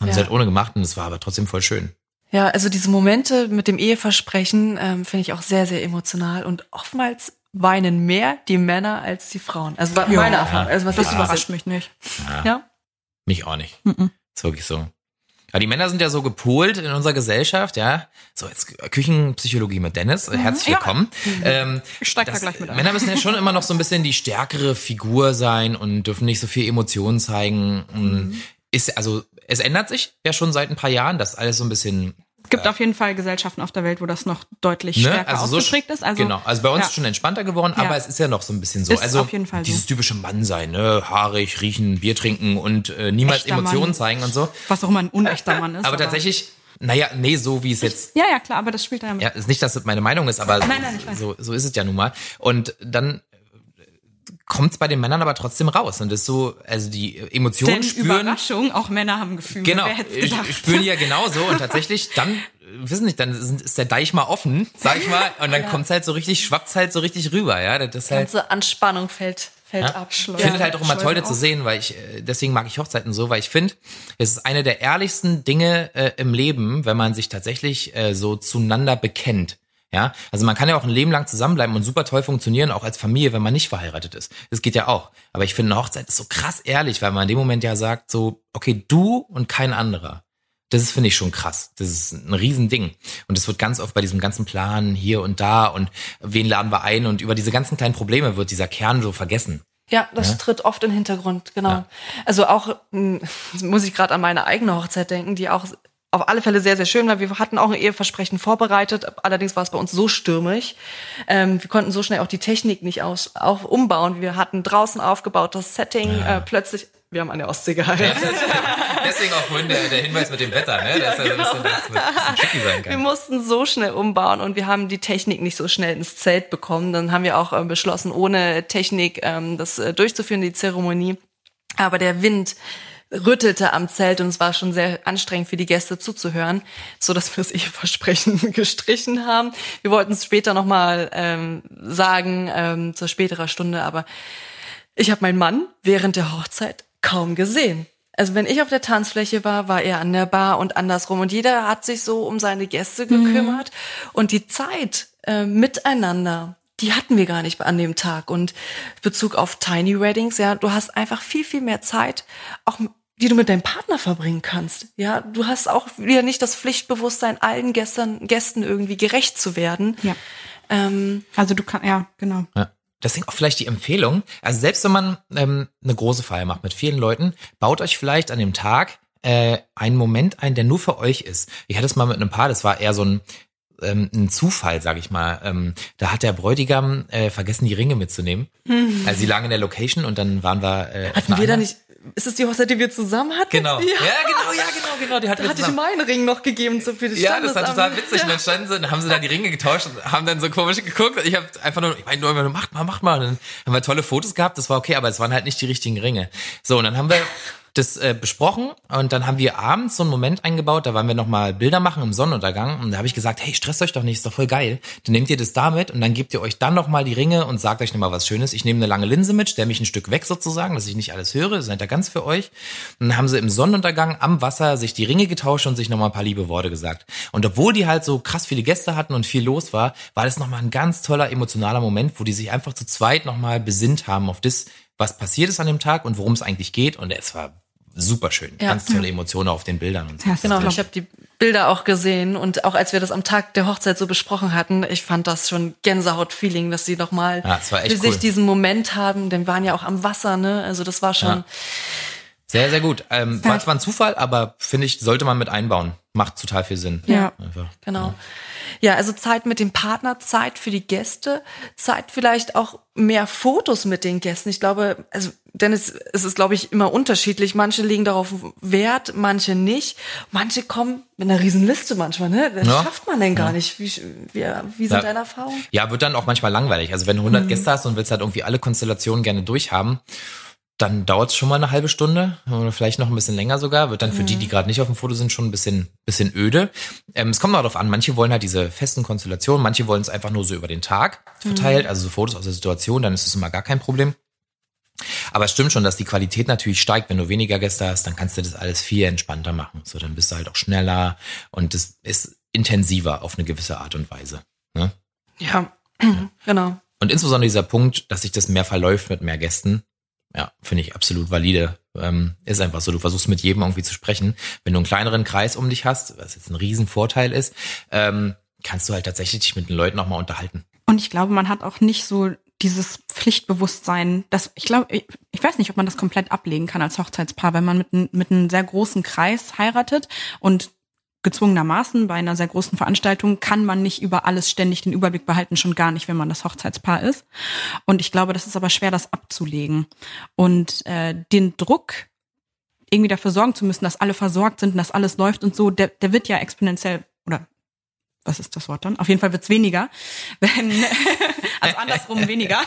haben Ja. sie halt ohne gemacht und es war aber trotzdem voll schön. Ja, also diese Momente mit dem Eheversprechen ähm, finde ich auch sehr, sehr emotional und oftmals weinen mehr die Männer als die Frauen. Also war Ja. meine Erfahrung. Also was Das überrascht mich nicht. Ja. Mich auch nicht. Mhm. Ist wirklich so. Ja, die Männer sind ja so gepolt in unserer Gesellschaft, ja. So, jetzt Küchenpsychologie mit Dennis. Herzlich Ja. willkommen. Ähm, Ich steig da gleich mit ein. Männer müssen ja schon immer noch so ein bisschen die stärkere Figur sein und dürfen nicht so viel Emotionen zeigen. Und Ist, also, es ändert sich ja schon seit ein paar Jahren, dass alles so ein bisschen gibt auf jeden Fall Gesellschaften auf der Welt, wo das noch deutlich ne? stärker also so ausgeprägt ist. Also, genau, also bei uns ja. ist schon entspannter geworden, aber Ja. es ist ja noch so ein bisschen so. Ist also Fall so. dieses typische Mann sein, ne, haarig, riechen, Bier trinken und äh, niemals Echter Emotionen Mann. zeigen und so. was auch immer ein unechter Mann ist. Aber tatsächlich, naja, nee, so wie es jetzt Ja, ja, klar, aber das spielt da ja mit. Ja, ist nicht, dass das meine Meinung ist, aber Nein, nein, so, so ist es ja nun mal. Und dann kommt es bei den Männern aber trotzdem raus und ist so, also die Emotionen Denn spüren. Überraschung, auch Männer haben Gefühle. Genau, spüren ja genauso und tatsächlich dann, äh, wissen nicht, dann ist der Deich mal offen, sag ich mal, und dann kommt's halt so richtig, schwappt's halt so richtig rüber, ja, das ist halt. Ganze Anspannung fällt, fällt Ja. ab. Ich finde halt auch immer toll, das zu sehen, weil ich, äh, deswegen mag ich Hochzeiten so, weil ich finde, es ist eine der ehrlichsten Dinge äh, im Leben, wenn man sich tatsächlich äh, so zueinander bekennt. Ja, also man kann ja auch ein Leben lang zusammenbleiben und super toll funktionieren, auch als Familie, wenn man nicht verheiratet ist. Das geht ja auch. Aber ich finde, eine Hochzeit ist so krass ehrlich, weil man in dem Moment ja sagt, so, okay, du und kein anderer. Das ist, finde ich, schon krass. Das ist ein Riesending. Und es wird ganz oft bei diesem ganzen Plan hier und da und wen laden wir ein und über diese ganzen kleinen Probleme wird dieser Kern so vergessen. Ja, das tritt oft in den Hintergrund, genau. Also auch mh, muss ich gerade an meine eigene Hochzeit denken, die auch auf alle Fälle sehr, sehr schön war. Wir hatten auch ein Eheversprechen vorbereitet, allerdings war es bei uns so stürmisch. Ähm, wir konnten so schnell auch die Technik nicht aus, auch umbauen. Wir hatten draußen aufgebaut das Setting, äh, plötzlich, wir haben an der Ostsee geheiratet. Deswegen auch vorhin der, der Hinweis mit dem Wetter, ne? Dass so ein bisschen, dass es ein bisschen tricky sein Wir kann. mussten so schnell umbauen und wir haben die Technik nicht so schnell ins Zelt bekommen. Dann haben wir auch äh, beschlossen, ohne Technik ähm, das äh, durchzuführen, die Zeremonie. Aber der Wind rüttelte am Zelt und es war schon sehr anstrengend für die Gäste zuzuhören, so dass wir das Eheversprechen <laughs> gestrichen haben. Wir wollten es später nochmal ähm, sagen, ähm, zur späterer Stunde, aber ich habe meinen Mann während der Hochzeit kaum gesehen. Also wenn ich auf der Tanzfläche war, war er an der Bar und andersrum. Und jeder hat sich so um seine Gäste gekümmert. Und die Zeit äh, miteinander, die hatten wir gar nicht an dem Tag. Und Bezug auf Tiny Weddings, ja, du hast einfach viel, viel mehr Zeit, auch die du mit deinem Partner verbringen kannst. Ja, du hast auch wieder nicht das Pflichtbewusstsein, allen Gästen, Gästen irgendwie gerecht zu werden. Ja. Ähm, Also du kannst, ja, genau. Ja. Deswegen auch vielleicht die Empfehlung. Also selbst wenn man ähm, eine große Feier macht mit vielen Leuten, baut euch vielleicht an dem Tag äh, einen Moment ein, der nur für euch ist. Ich hatte es mal mit einem Paar, das war eher so ein ähm, ein Zufall, sag ich mal. Ähm, da hat der Bräutigam äh, vergessen, die Ringe mitzunehmen. Also sie lagen in der Location und dann waren wir. Äh, hatten wir da nicht, ist es die Hochzeit, die wir zusammen hatten? Genau. Ja. Ja. genau, ja, genau, genau. Die hatten Da hatte ich meinen Ring noch gegeben so für die Ja, das war total witzig. Und dann standen sie, dann haben sie da die Ringe getauscht und haben dann so komisch geguckt. Und ich habe einfach nur, ich meine nur immer, macht mal, macht mal. Und dann haben wir tolle Fotos gehabt, das war okay, aber es waren halt nicht die richtigen Ringe. So, und dann haben wir <laughs> das äh, besprochen und dann haben wir abends so einen Moment eingebaut, da waren wir nochmal Bilder machen im Sonnenuntergang und da habe ich gesagt, hey, stresst euch doch nicht, ist doch voll geil. Dann nehmt ihr das damit und dann gebt ihr euch dann nochmal die Ringe und sagt euch nochmal was Schönes. Ich nehme eine lange Linse mit, stelle mich ein Stück weg sozusagen, dass ich nicht alles höre, seid da ganz für euch. Und dann haben sie im Sonnenuntergang am Wasser sich die Ringe getauscht und sich nochmal ein paar liebe Worte gesagt. Und obwohl die halt so krass viele Gäste hatten und viel los war, war das nochmal ein ganz toller emotionaler Moment, wo die sich einfach zu zweit nochmal besinnt haben auf das, was passiert ist an dem Tag und worum es eigentlich geht. Und es war super schön. Ja. Ganz tolle Emotionen auf den Bildern und so. Ja, Genau, ich habe die Bilder auch gesehen und auch als wir das am Tag der Hochzeit so besprochen hatten, ich fand das schon Gänsehaut-Feeling, dass sie noch mal Ja, für sich cool. diesen Moment haben. Denn wir waren ja auch am Wasser, ne? Also das war schon. Ja. Sehr, sehr gut. Ähm, war zwar ein Zufall, aber finde ich, sollte man mit einbauen. Macht total viel Sinn. Ja. Einfach. Genau. Ja, also Zeit mit dem Partner, Zeit für die Gäste, Zeit vielleicht auch mehr Fotos mit den Gästen. Ich glaube, also denn es, es ist, glaube ich, immer unterschiedlich. Manche legen darauf Wert, manche nicht. Manche kommen mit einer riesen Liste manchmal, ne? Das Ja. schafft man denn gar nicht. Wie, wie, wie sind Ja. deine Erfahrungen? Ja, wird dann auch manchmal langweilig. Also wenn du 100 Gäste hast und willst halt irgendwie alle Konstellationen gerne durchhaben, dann dauert es schon mal eine halbe Stunde oder vielleicht noch ein bisschen länger sogar. Wird dann für die, die gerade nicht auf dem Foto sind, schon ein bisschen, bisschen öde. Ähm, es kommt darauf an, manche wollen halt diese festen Konstellationen, manche wollen es einfach nur so über den Tag verteilt, also so Fotos aus der Situation, dann ist es immer gar kein Problem. Aber es stimmt schon, dass die Qualität natürlich steigt. Wenn du weniger Gäste hast, dann kannst du das alles viel entspannter machen. So, dann bist du halt auch schneller und das ist intensiver auf eine gewisse Art und Weise. Ne? Ja, <clears throat> genau. Und insbesondere dieser Punkt, dass sich das mehr verläuft mit mehr Gästen, ja, finde ich absolut valide. Ähm, ist einfach so, du versuchst mit jedem irgendwie zu sprechen. Wenn du einen kleineren Kreis um dich hast, was jetzt ein Riesenvorteil ist, ähm, kannst du halt tatsächlich dich mit den Leuten auch mal unterhalten. Und ich glaube, man hat auch nicht so dieses Pflichtbewusstsein, dass ich glaube, ich, ich weiß nicht, ob man das komplett ablegen kann als Hochzeitspaar, wenn man mit, mit einem sehr großen Kreis heiratet und gezwungenermaßen bei einer sehr großen Veranstaltung kann man nicht über alles ständig den Überblick behalten, schon gar nicht, wenn man das Hochzeitspaar ist. Und ich glaube, das ist aber schwer, das abzulegen. Und äh, den Druck, irgendwie dafür sorgen zu müssen, dass alle versorgt sind dass alles läuft und so, der, der wird ja exponentiell oder was ist das Wort dann? Auf jeden Fall wird's weniger, wenn <laughs> also andersrum weniger,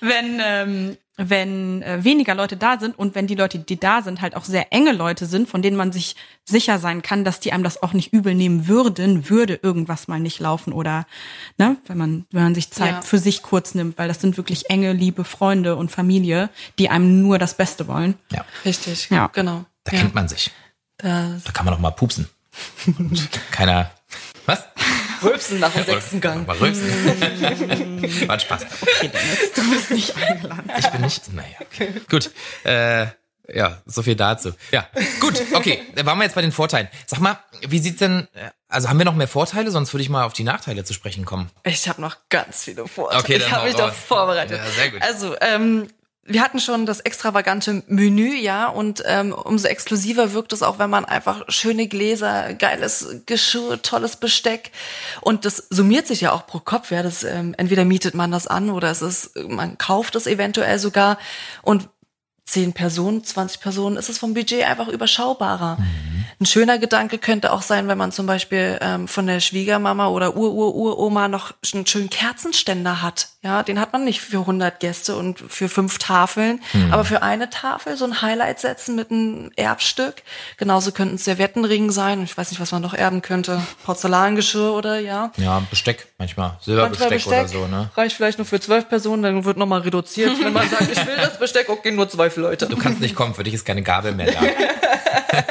wenn ähm, wenn äh, weniger Leute da sind und wenn die Leute, die da sind, halt auch sehr enge Leute sind, von denen man sich sicher sein kann, dass die einem das auch nicht übel nehmen würden, würde irgendwas mal nicht laufen oder ne, wenn man wenn man sich Zeit Ja. für sich kurz nimmt, weil das sind wirklich enge, liebe Freunde und Familie, die einem nur das Beste wollen. Ja, Richtig, Ja. genau. da ja. kennt man sich. Das Da kann man auch mal pupsen. <laughs> Keiner. Was? Rülpsen nach dem sechsten Gang. Mal rülpsen. <laughs> War ein Spaß. Okay, Dennis, du bist nicht eingeladen. Ich bin nicht. Naja. Gut. Äh, ja, so viel dazu. Ja, gut, okay. Waren wir jetzt bei den Vorteilen. Sag mal, wie sieht's denn, also haben wir noch mehr Vorteile? Sonst würde ich mal auf die Nachteile zu sprechen kommen. Ich habe noch ganz viele Vorteile. Okay, dann ich habe mich doch vorbereitet. Ja, sehr gut. Also, ähm, wir hatten schon das extravagante Menü, ja, und ähm, umso exklusiver wirkt es auch, wenn man einfach schöne Gläser, geiles Geschirr, tolles Besteck. Und das summiert sich ja auch pro Kopf, ja, das ähm, entweder mietet man das an oder es ist, man kauft es eventuell sogar. Und zehn Personen, 20 Personen ist es vom Budget einfach überschaubarer. Ein schöner Gedanke könnte auch sein, wenn man zum Beispiel ähm, von der Schwiegermama oder Ur-Ur-Uroma noch einen schönen Kerzenständer hat. Ja, den hat man nicht für 100 Gäste und für fünf Tafeln, aber für eine Tafel so ein Highlight setzen mit einem Erbstück. Genauso könnten es Servettenringen sein. Ich weiß nicht, was man noch erben könnte. Porzellangeschirr oder ja. Ja, Besteck manchmal. Manchmal Silberbesteck oder so, ne? Reicht vielleicht nur für zwölf Personen, dann wird nochmal reduziert. <laughs> Wenn man sagt, ich will das Besteck, okay, nur zwölf Leute. Du kannst nicht kommen, für dich ist keine Gabel mehr da. <laughs>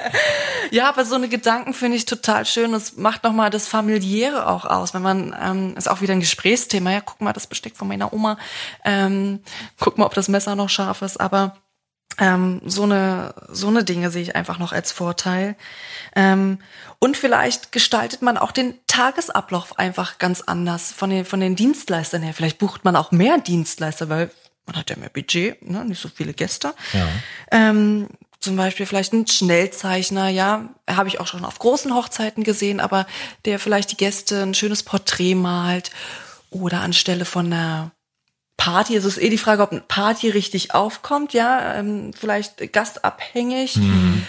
Ja, aber so eine Gedanken finde ich total schön. Das macht nochmal das Familiäre auch aus. Wenn man, ähm, ist auch wieder ein Gesprächsthema. Ja, guck mal, das Besteck von meiner Oma. Ähm, guck mal, ob das Messer noch scharf ist. Aber ähm, so eine so eine Dinge sehe ich einfach noch als Vorteil. Ähm, und vielleicht gestaltet man auch den Tagesablauf einfach ganz anders von den von den Dienstleistern her. Vielleicht bucht man auch mehr Dienstleister, weil man hat ja mehr Budget, ne? nicht so viele Gäste. Ja. Ähm, zum Beispiel vielleicht ein Schnellzeichner, ja, habe ich auch schon auf großen Hochzeiten gesehen, aber der vielleicht die Gäste ein schönes Porträt malt oder anstelle von einer Party, also es ist eh die Frage, ob eine Party richtig aufkommt, ja, ähm, vielleicht gastabhängig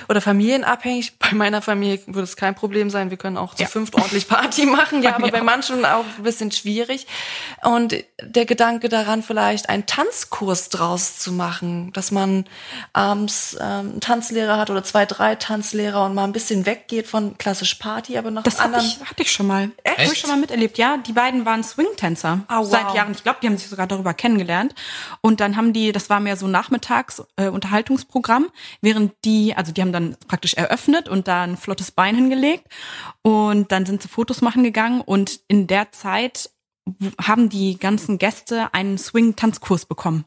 oder familienabhängig. Bei meiner Familie würde es kein Problem sein, wir können auch zu Ja. fünft ordentlich Party <laughs> machen, ja, aber bei manchen auch ein bisschen schwierig. Und der Gedanke daran, vielleicht einen Tanzkurs draus zu machen, dass man abends ähm, einen Tanzlehrer hat oder zwei, drei Tanzlehrer und mal ein bisschen weggeht von klassisch Party, aber noch Das anderen. ich, hatte ich schon mal. Echt? Habe ich schon mal miterlebt. Ja, die beiden waren Swing-Tänzer Ah, wow. seit Jahren. Ich glaube, die haben sich sogar darüber kennengelernt. Und dann haben die, das war mehr so nachmittags äh, Unterhaltungsprogramm, während die, also die haben dann praktisch eröffnet und da ein flottes Bein hingelegt und dann sind sie Fotos machen gegangen und in der Zeit haben die ganzen Gäste einen Swing-Tanzkurs bekommen.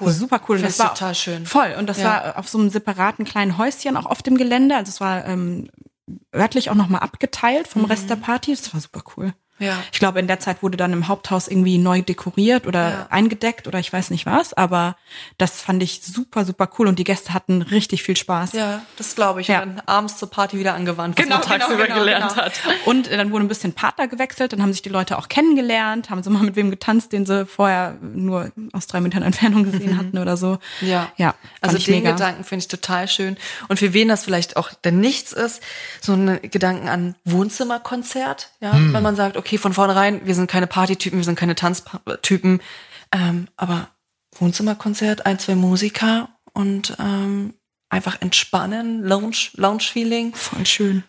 Cool. Super cool. Das ich war total schön. Voll. Und das Ja. war auf so einem separaten kleinen Häuschen auch auf dem Gelände. Also es war ähm, örtlich auch nochmal abgeteilt vom Rest der Party. Das war super cool. Ja. Ich glaube, in der Zeit wurde dann im Haupthaus irgendwie neu dekoriert oder Ja. eingedeckt oder ich weiß nicht was, aber das fand ich super, super cool und die Gäste hatten richtig viel Spaß. Ja, das glaube ich. Ja. Und dann abends zur Party wieder angewandt, was man tagsüber gelernt hat. Und äh, dann wurde ein bisschen Partner gewechselt, dann haben sich die Leute auch kennengelernt, haben sie mal mit wem getanzt, den sie vorher nur aus drei Metern Entfernung gesehen hatten oder so. Ja. Ja, Also den mega. Gedanken finde ich total schön. Und für wen das vielleicht auch denn nichts ist, so ein Gedanken an Wohnzimmerkonzert, ja, Hm. wenn man sagt, okay, von vornherein, wir sind keine Partytypen, wir sind keine Tanztypen, ähm, aber Wohnzimmerkonzert, ein, zwei Musiker und ähm, einfach entspannen, Lounge, Lounge-Feeling. Voll schön.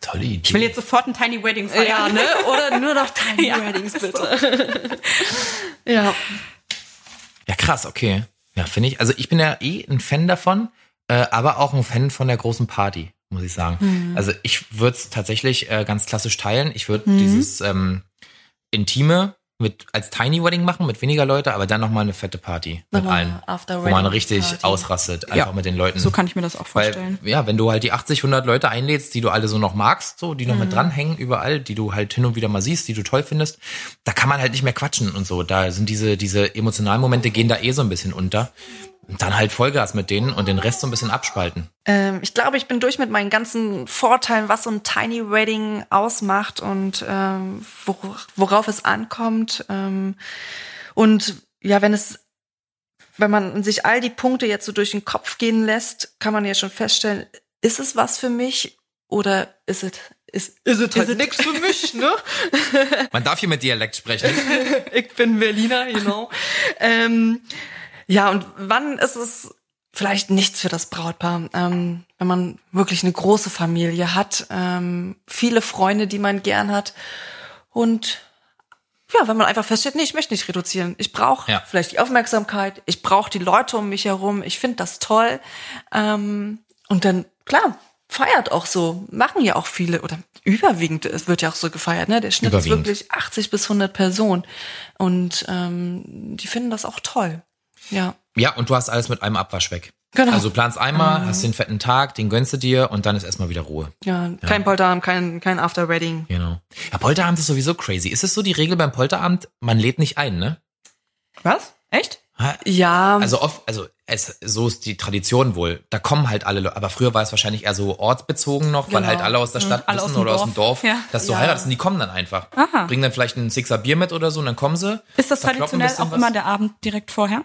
Tolle Idee. Ich will jetzt sofort ein Tiny Wedding feiern. Ja, ne? Oder nur noch <laughs> Tiny Ja, Weddings, so. bitte. <laughs> ja. Ja, krass, okay. Ja, finde ich. Also ich bin ja eh ein Fan davon, äh, aber auch ein Fan von der großen Party, muss ich sagen. Mhm. Also ich würde es tatsächlich äh, ganz klassisch teilen. Ich würde dieses ähm, Intime mit als Tiny Wedding machen, mit weniger Leute, aber dann nochmal eine fette Party mit Nochmal allen. After Wo man richtig Party. ausrastet, einfach Ja. mit den Leuten. So kann ich mir das auch Weil, vorstellen. ja, wenn du halt die 80, 100 Leute einlädst, die du alle so noch magst, so, die noch Mhm. mit dranhängen überall, die du halt hin und wieder mal siehst, die du toll findest, da kann man halt nicht mehr quatschen und so. Da sind diese, diese emotionalen Momente gehen da eh so ein bisschen unter. Und dann halt Vollgas mit denen und den Rest so ein bisschen abspalten. Ähm, ich glaube, ich bin durch mit meinen ganzen Vorteilen, was so ein Tiny Wedding ausmacht und ähm, wor worauf es ankommt. Ähm, und ja, wenn es, wenn man sich all die Punkte jetzt so durch den Kopf gehen lässt, kann man ja schon feststellen, ist es was für mich oder ist es ist, ist es halt nix für mich, <laughs> ne? Man darf hier mit Dialekt sprechen. ich bin Berliner, genau. <laughs> ähm, ja, und wann ist es vielleicht nichts für das Brautpaar? Ähm, wenn man wirklich eine große Familie hat, ähm, viele Freunde, die man gern hat und ja, wenn man einfach feststellt, nee, ich möchte nicht reduzieren. Ich brauche Ja. vielleicht die Aufmerksamkeit, ich brauche die Leute um mich herum, ich finde das toll. Ähm, und dann, klar, feiert auch so, machen ja auch viele oder überwiegend, es wird ja auch so gefeiert, ne? Der Schnitt ist wirklich 80 bis 100 Personen und ähm, die finden das auch toll. Ja. Ja, und du hast alles mit einem Abwasch weg. Genau. Also du planst einmal, hast den fetten Tag, den gönnst du dir und dann ist erstmal wieder Ruhe. Ja, kein Polterabend, kein, kein After-Wedding. Genau. Ja, Polterabend ist sowieso crazy. Ist es so die Regel beim Polterabend, man lädt nicht ein, ne? Was? Echt? Ja, Also oft, also es, so ist die Tradition wohl. Da kommen halt alle, Leute. aber früher war es wahrscheinlich eher so ortsbezogen noch, weil Genau. halt alle aus der Stadt alle wissen aus oder aus dem Dorf. Ja. dass du Ja. heiratest und die kommen dann einfach. Aha. Bringen dann vielleicht einen Sixer Bier mit oder so und dann kommen sie. Ist das ein traditionell auch was. immer der Abend direkt vorher?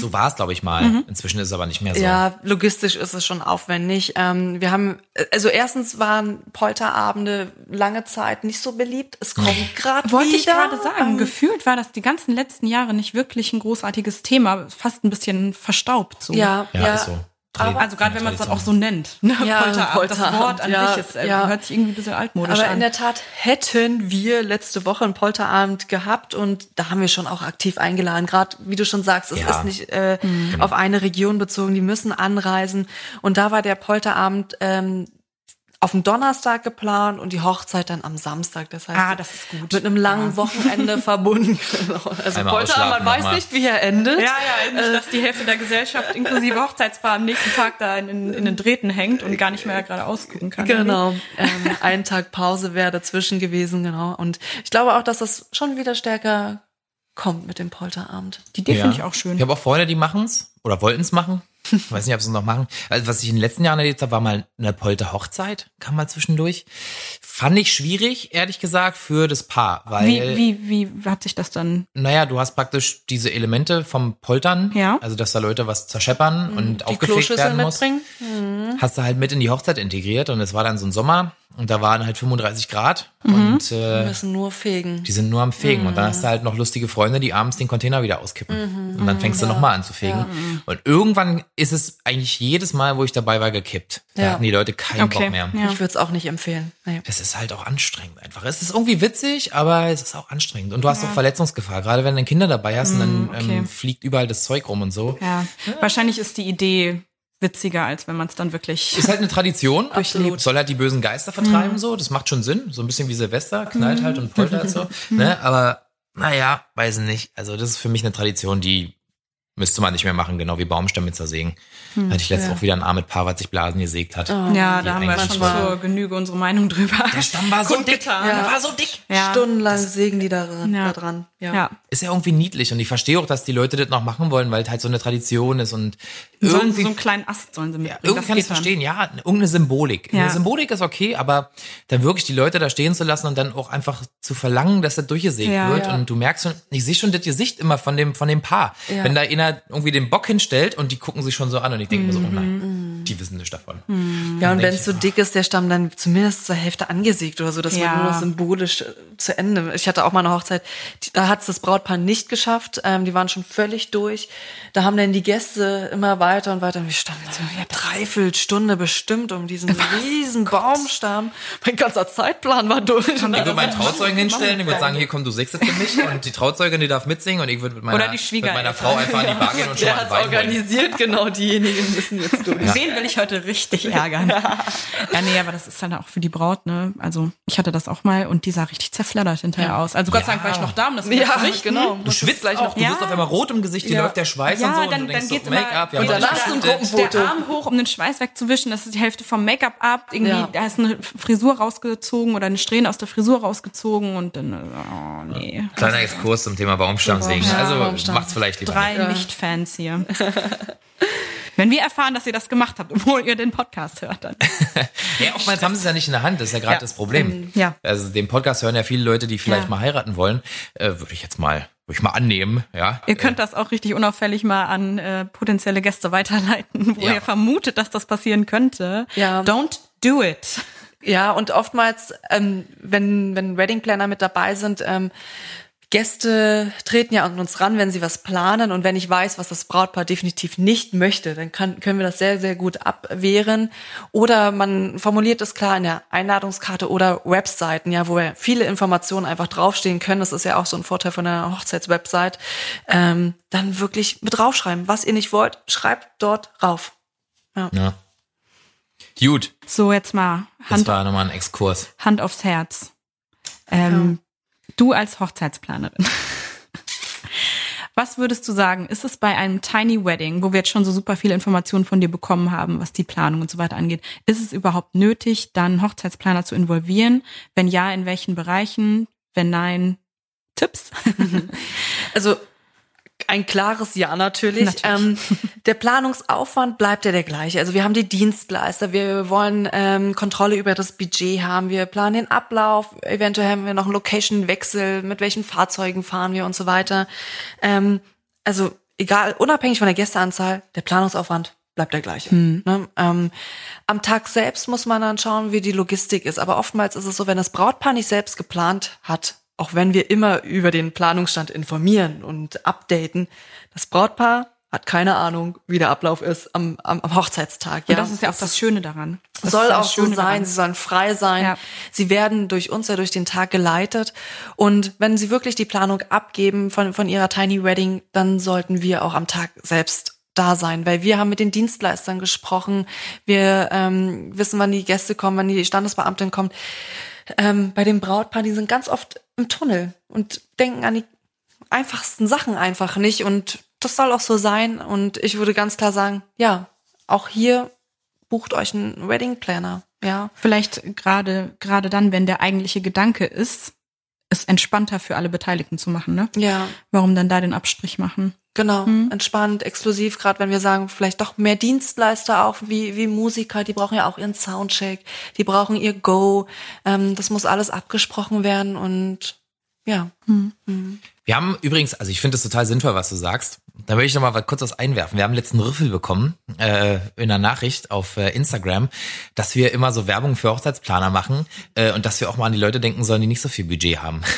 So war es, glaube ich mal. Mhm. Inzwischen ist es aber nicht mehr so. Ja, logistisch ist es schon aufwendig. Ähm, wir haben, also erstens waren Polterabende lange Zeit nicht so beliebt. Es kommt gerade Wollte ich gerade sagen. Ähm, Gefühlt war das die ganzen letzten Jahre nicht wirklich ein großartiges Thema. Fast ein bisschen verstaubt so. ja, Ja, ja. ist so. Aber- Also gerade wenn man es dann auch so nennt. Ne? Ja, Polterabend, das Polterabend, Wort an ja, sich ist, äh, ja. hört sich irgendwie ein bisschen altmodisch Aber an. in der Tat hätten wir letzte Woche einen Polterabend gehabt und da haben wir schon auch aktiv eingeladen. Gerade wie du schon sagst, es Ja. ist nicht äh, Mhm. auf eine Region bezogen, die müssen anreisen. Und da war der Polterabend ähm, auf den Donnerstag geplant und die Hochzeit dann am Samstag. Das heißt, Ah, das ist gut. mit einem langen Wochenende <laughs> verbunden. Genau. Also Einmal Polterabend, ausschlafen man weiß nochmal. nicht, wie er endet. ja, ja, nicht, dass die Hälfte der Gesellschaft inklusive Hochzeitspaar am nächsten Tag da in, in, in den Drähten hängt und gar nicht mehr gerade ausgucken kann. Genau. Ähm, ein Tag Pause wäre dazwischen gewesen, genau. Und ich glaube auch, dass das schon wieder stärker kommt mit dem Polterabend. Die Idee Ja. finde ich auch schön. Ich habe auch Freunde, die machen's oder wollten's machen. Ich weiß nicht, ob sie es noch machen. Also, was ich in den letzten Jahren erlebt habe, war mal eine Polter-Hochzeit, kam mal zwischendurch. Fand ich schwierig, ehrlich gesagt, für das Paar, weil, Wie, wie, wie hat sich das dann? naja, du hast praktisch diese Elemente vom Poltern, Ja. also dass da Leute was zerscheppern und Die aufgefegt werden muss. mitbringen. Hast du halt mit in die Hochzeit integriert und es war dann so ein Sommer und da waren halt 35 Grad Mhm. und äh, müssen nur fegen. die sind nur am Fegen. Und dann Mhm. hast du halt noch lustige Freunde, die abends den Container wieder auskippen. Und dann fängst du Mhm. nochmal an zu fegen. Und irgendwann ist es eigentlich jedes Mal, wo ich dabei war, gekippt. Da Ja. hatten die Leute keinen Okay, Bock mehr. ja. Ich würde es auch nicht empfehlen. Nee. Das ist halt auch anstrengend einfach. Es ist irgendwie witzig, aber es ist auch anstrengend. Und du hast auch Verletzungsgefahr. Gerade wenn du Kinder dabei hast und dann Mm, okay. ähm, fliegt überall das Zeug rum und so. Ja, wahrscheinlich ist die Idee witziger, als wenn man es dann wirklich. Ist halt eine Tradition. <laughs> Absolut. Soll halt die bösen Geister vertreiben, so. Das macht schon Sinn. So ein bisschen wie Silvester, knallt halt und poltert so. Ne? Aber, naja, weiß nicht. Also, das ist für mich eine Tradition, die müsste man nicht mehr machen, genau wie Baumstämme zersägen. Hatte ich letztes auch wieder ein armes Paar, was sich Blasen gesägt hat. ja, die da haben wir schon zur Genüge unsere Meinung drüber. Der Stamm war so dick. Kundgetan. Der war so dick. Ja. Stundenlang sägen die daran, Ja. da dran. Ja. Ja. Ist ja irgendwie niedlich und ich verstehe auch, dass die Leute das noch machen wollen, weil es halt so eine Tradition ist und Sollen sie irgendwie so einen kleinen Ast sollen sie Ja, mitbringen. irgendwie kann ich verstehen, ja, irgendeine Symbolik. Ja. Eine Symbolik ist okay, aber dann wirklich die Leute da stehen zu lassen und dann auch einfach zu verlangen, dass das durchgesägt Ja. wird. Ja. Und du merkst schon, ich sehe schon das Gesicht immer von dem, von dem Paar. Ja. Wenn da einer irgendwie den Bock hinstellt und die gucken sich schon so an und ich denke mir so, oh Mhm. nein, die wissen nicht davon. Ja, und wenn es so dick ist, der Stamm dann zumindest zur Hälfte angesägt oder so, das Ja. wird nur noch symbolisch äh, zu Ende. Ich hatte auch mal eine Hochzeit, da hat es das Brautpaar nicht geschafft, ähm, die waren schon völlig durch. Da haben dann die Gäste immer weiter und weiter, wir standen so ja, dreiviertel Stunde bestimmt um diesen <laughs> riesen Baumstamm. Mein ganzer Zeitplan war durch. Ich würde meinen Trauzeugen hinstellen, ich würde sagen, hier komm, du singst es für mich <laughs> und die Trauzeugin, die darf mitsingen und ich würde mit meiner, Oder die mit meiner Frau einfach an die Bar gehen <laughs> und schon Der mal einen Wein holen. organisiert, genau, diejenigen müssen jetzt durch. Wen will ich heute richtig ärgern? ja, nee, aber das ist dann auch für die Braut, ne? Also ich hatte das auch mal und die sah richtig zerfleddert hinterher aus. Also Gott sei Dank war ich noch da, um das Ja, zu richten. genau. Du schwitzt gleich noch, du Ja. wirst auf einmal rot im Gesicht, dir Ja. läuft der Schweiß Ja, und so und dann- du denkst dann so, Make-up, wir und haben nicht so ein. Gruppenfoto. Der Arm hoch, um den Schweiß wegzuwischen, das ist die Hälfte vom Make-up ab. Irgendwie, Ja. da ist eine Frisur rausgezogen oder eine Strähne aus der Frisur rausgezogen und dann, oh nee. Kleiner Exkurs zum Thema Baumstamm singen. Ja, Also Baumstamm. macht's vielleicht lieber. Drei. Nicht-Fans hier. <laughs> Wenn wir erfahren, dass ihr das gemacht habt, obwohl ihr den Podcast hört, dann. <laughs> Ja, oftmals haben sie es ja nicht in der Hand, das ist ja gerade Ja. das Problem. Ja. Also den Podcast hören ja viele Leute, die vielleicht Ja. mal heiraten wollen. Äh, würde ich jetzt mal, würde ich mal annehmen, ja. Ihr könnt das auch richtig unauffällig mal an äh, potenzielle Gäste weiterleiten, wo Ja. ihr vermutet, dass das passieren könnte. Ja. Don't do it. Ja, und oftmals, ähm, wenn, wenn Wedding Planner mit dabei sind, ähm, Gäste treten ja an uns ran, wenn sie was planen. Und wenn ich weiß, was das Brautpaar definitiv nicht möchte, dann kann, können wir das sehr, sehr gut abwehren. Oder man formuliert es klar in der Einladungskarte oder Webseiten, ja, wo wir viele Informationen einfach draufstehen können. Das ist ja auch so ein Vorteil von der Hochzeitswebsite. Ähm, dann wirklich mit draufschreiben. Was ihr nicht wollt, schreibt dort rauf. Ja. ja. Gut. So, jetzt mal Hand, das war nochmal ein Exkurs. Hand aufs Herz. Ähm, ja. Du als Hochzeitsplanerin. Was würdest du sagen? Ist es bei einem Tiny Wedding, wo wir jetzt schon so super viele Informationen von dir bekommen haben, was die Planung und so weiter angeht, ist es überhaupt nötig, dann Hochzeitsplaner zu involvieren? Wenn ja, in welchen Bereichen? Wenn nein, Tipps? Also ein klares Ja natürlich. natürlich. Ähm, der Planungsaufwand bleibt ja der gleiche. Also wir haben die Dienstleister, wir wollen ähm, Kontrolle über das Budget haben, wir planen den Ablauf, eventuell haben wir noch einen Location-Wechsel, mit welchen Fahrzeugen fahren wir und so weiter. Ähm, also egal, unabhängig von der Gästeanzahl, der Planungsaufwand bleibt der gleiche. Hm. Ne? Ähm, am Tag selbst muss man dann schauen, wie die Logistik ist. Aber oftmals ist es so, wenn das Brautpaar nicht selbst geplant hat, auch wenn wir immer über den Planungsstand informieren und updaten, das Brautpaar hat keine Ahnung, wie der Ablauf ist am, am, am Hochzeitstag. Ja, und das ist ja auch das Schöne daran. Das soll auch so sein. Daran. Sie sollen frei sein. Ja. Sie werden durch uns ja durch den Tag geleitet. Und wenn Sie wirklich die Planung abgeben von, von Ihrer Tiny Wedding, dann sollten wir auch am Tag selbst da sein, weil wir haben mit den Dienstleistern gesprochen. Wir ähm, wissen, wann die Gäste kommen, wann die Standesbeamtin kommt ähm, bei den Brautpaaren, die sind ganz oft im Tunnel und denken an die einfachsten Sachen einfach nicht. Und das soll auch so sein. Und ich würde ganz klar sagen, ja, auch hier bucht euch einen Wedding Planner. Ja. Vielleicht gerade, gerade dann, wenn der eigentliche Gedanke ist, es entspannter für alle Beteiligten zu machen, ne? Ja. Warum dann da den Abstrich machen? Genau, mhm. entspannt, exklusiv, gerade wenn wir sagen, vielleicht doch mehr Dienstleister auch wie, wie Musiker, die brauchen ja auch ihren Soundcheck, die brauchen ihr Go, ähm, das muss alles abgesprochen werden und ja. Mhm. Mhm. Wir haben übrigens, also ich finde es total sinnvoll, was du sagst. Da will ich noch mal kurz was einwerfen. Wir haben letzten Rüffel bekommen äh, in einer Nachricht auf äh, Instagram, dass wir immer so Werbung für Hochzeitsplaner machen äh, und dass wir auch mal an die Leute denken sollen, die nicht so viel Budget haben. <laughs>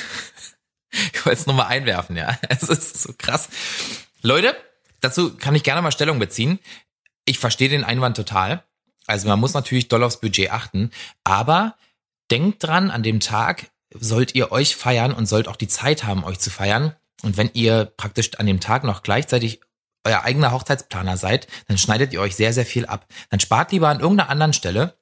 Ich wollte es nochmal einwerfen, ja. <laughs> Es ist so krass. Leute, dazu kann ich gerne mal Stellung beziehen. Ich verstehe den Einwand total. Also man muss natürlich doll aufs Budget achten, aber denkt dran, an dem Tag sollt ihr euch feiern und sollt auch die Zeit haben, euch zu feiern. Und wenn ihr praktisch an dem Tag noch gleichzeitig euer eigener Hochzeitsplaner seid, dann schneidet ihr euch sehr, sehr viel ab. Dann spart lieber an irgendeiner anderen Stelle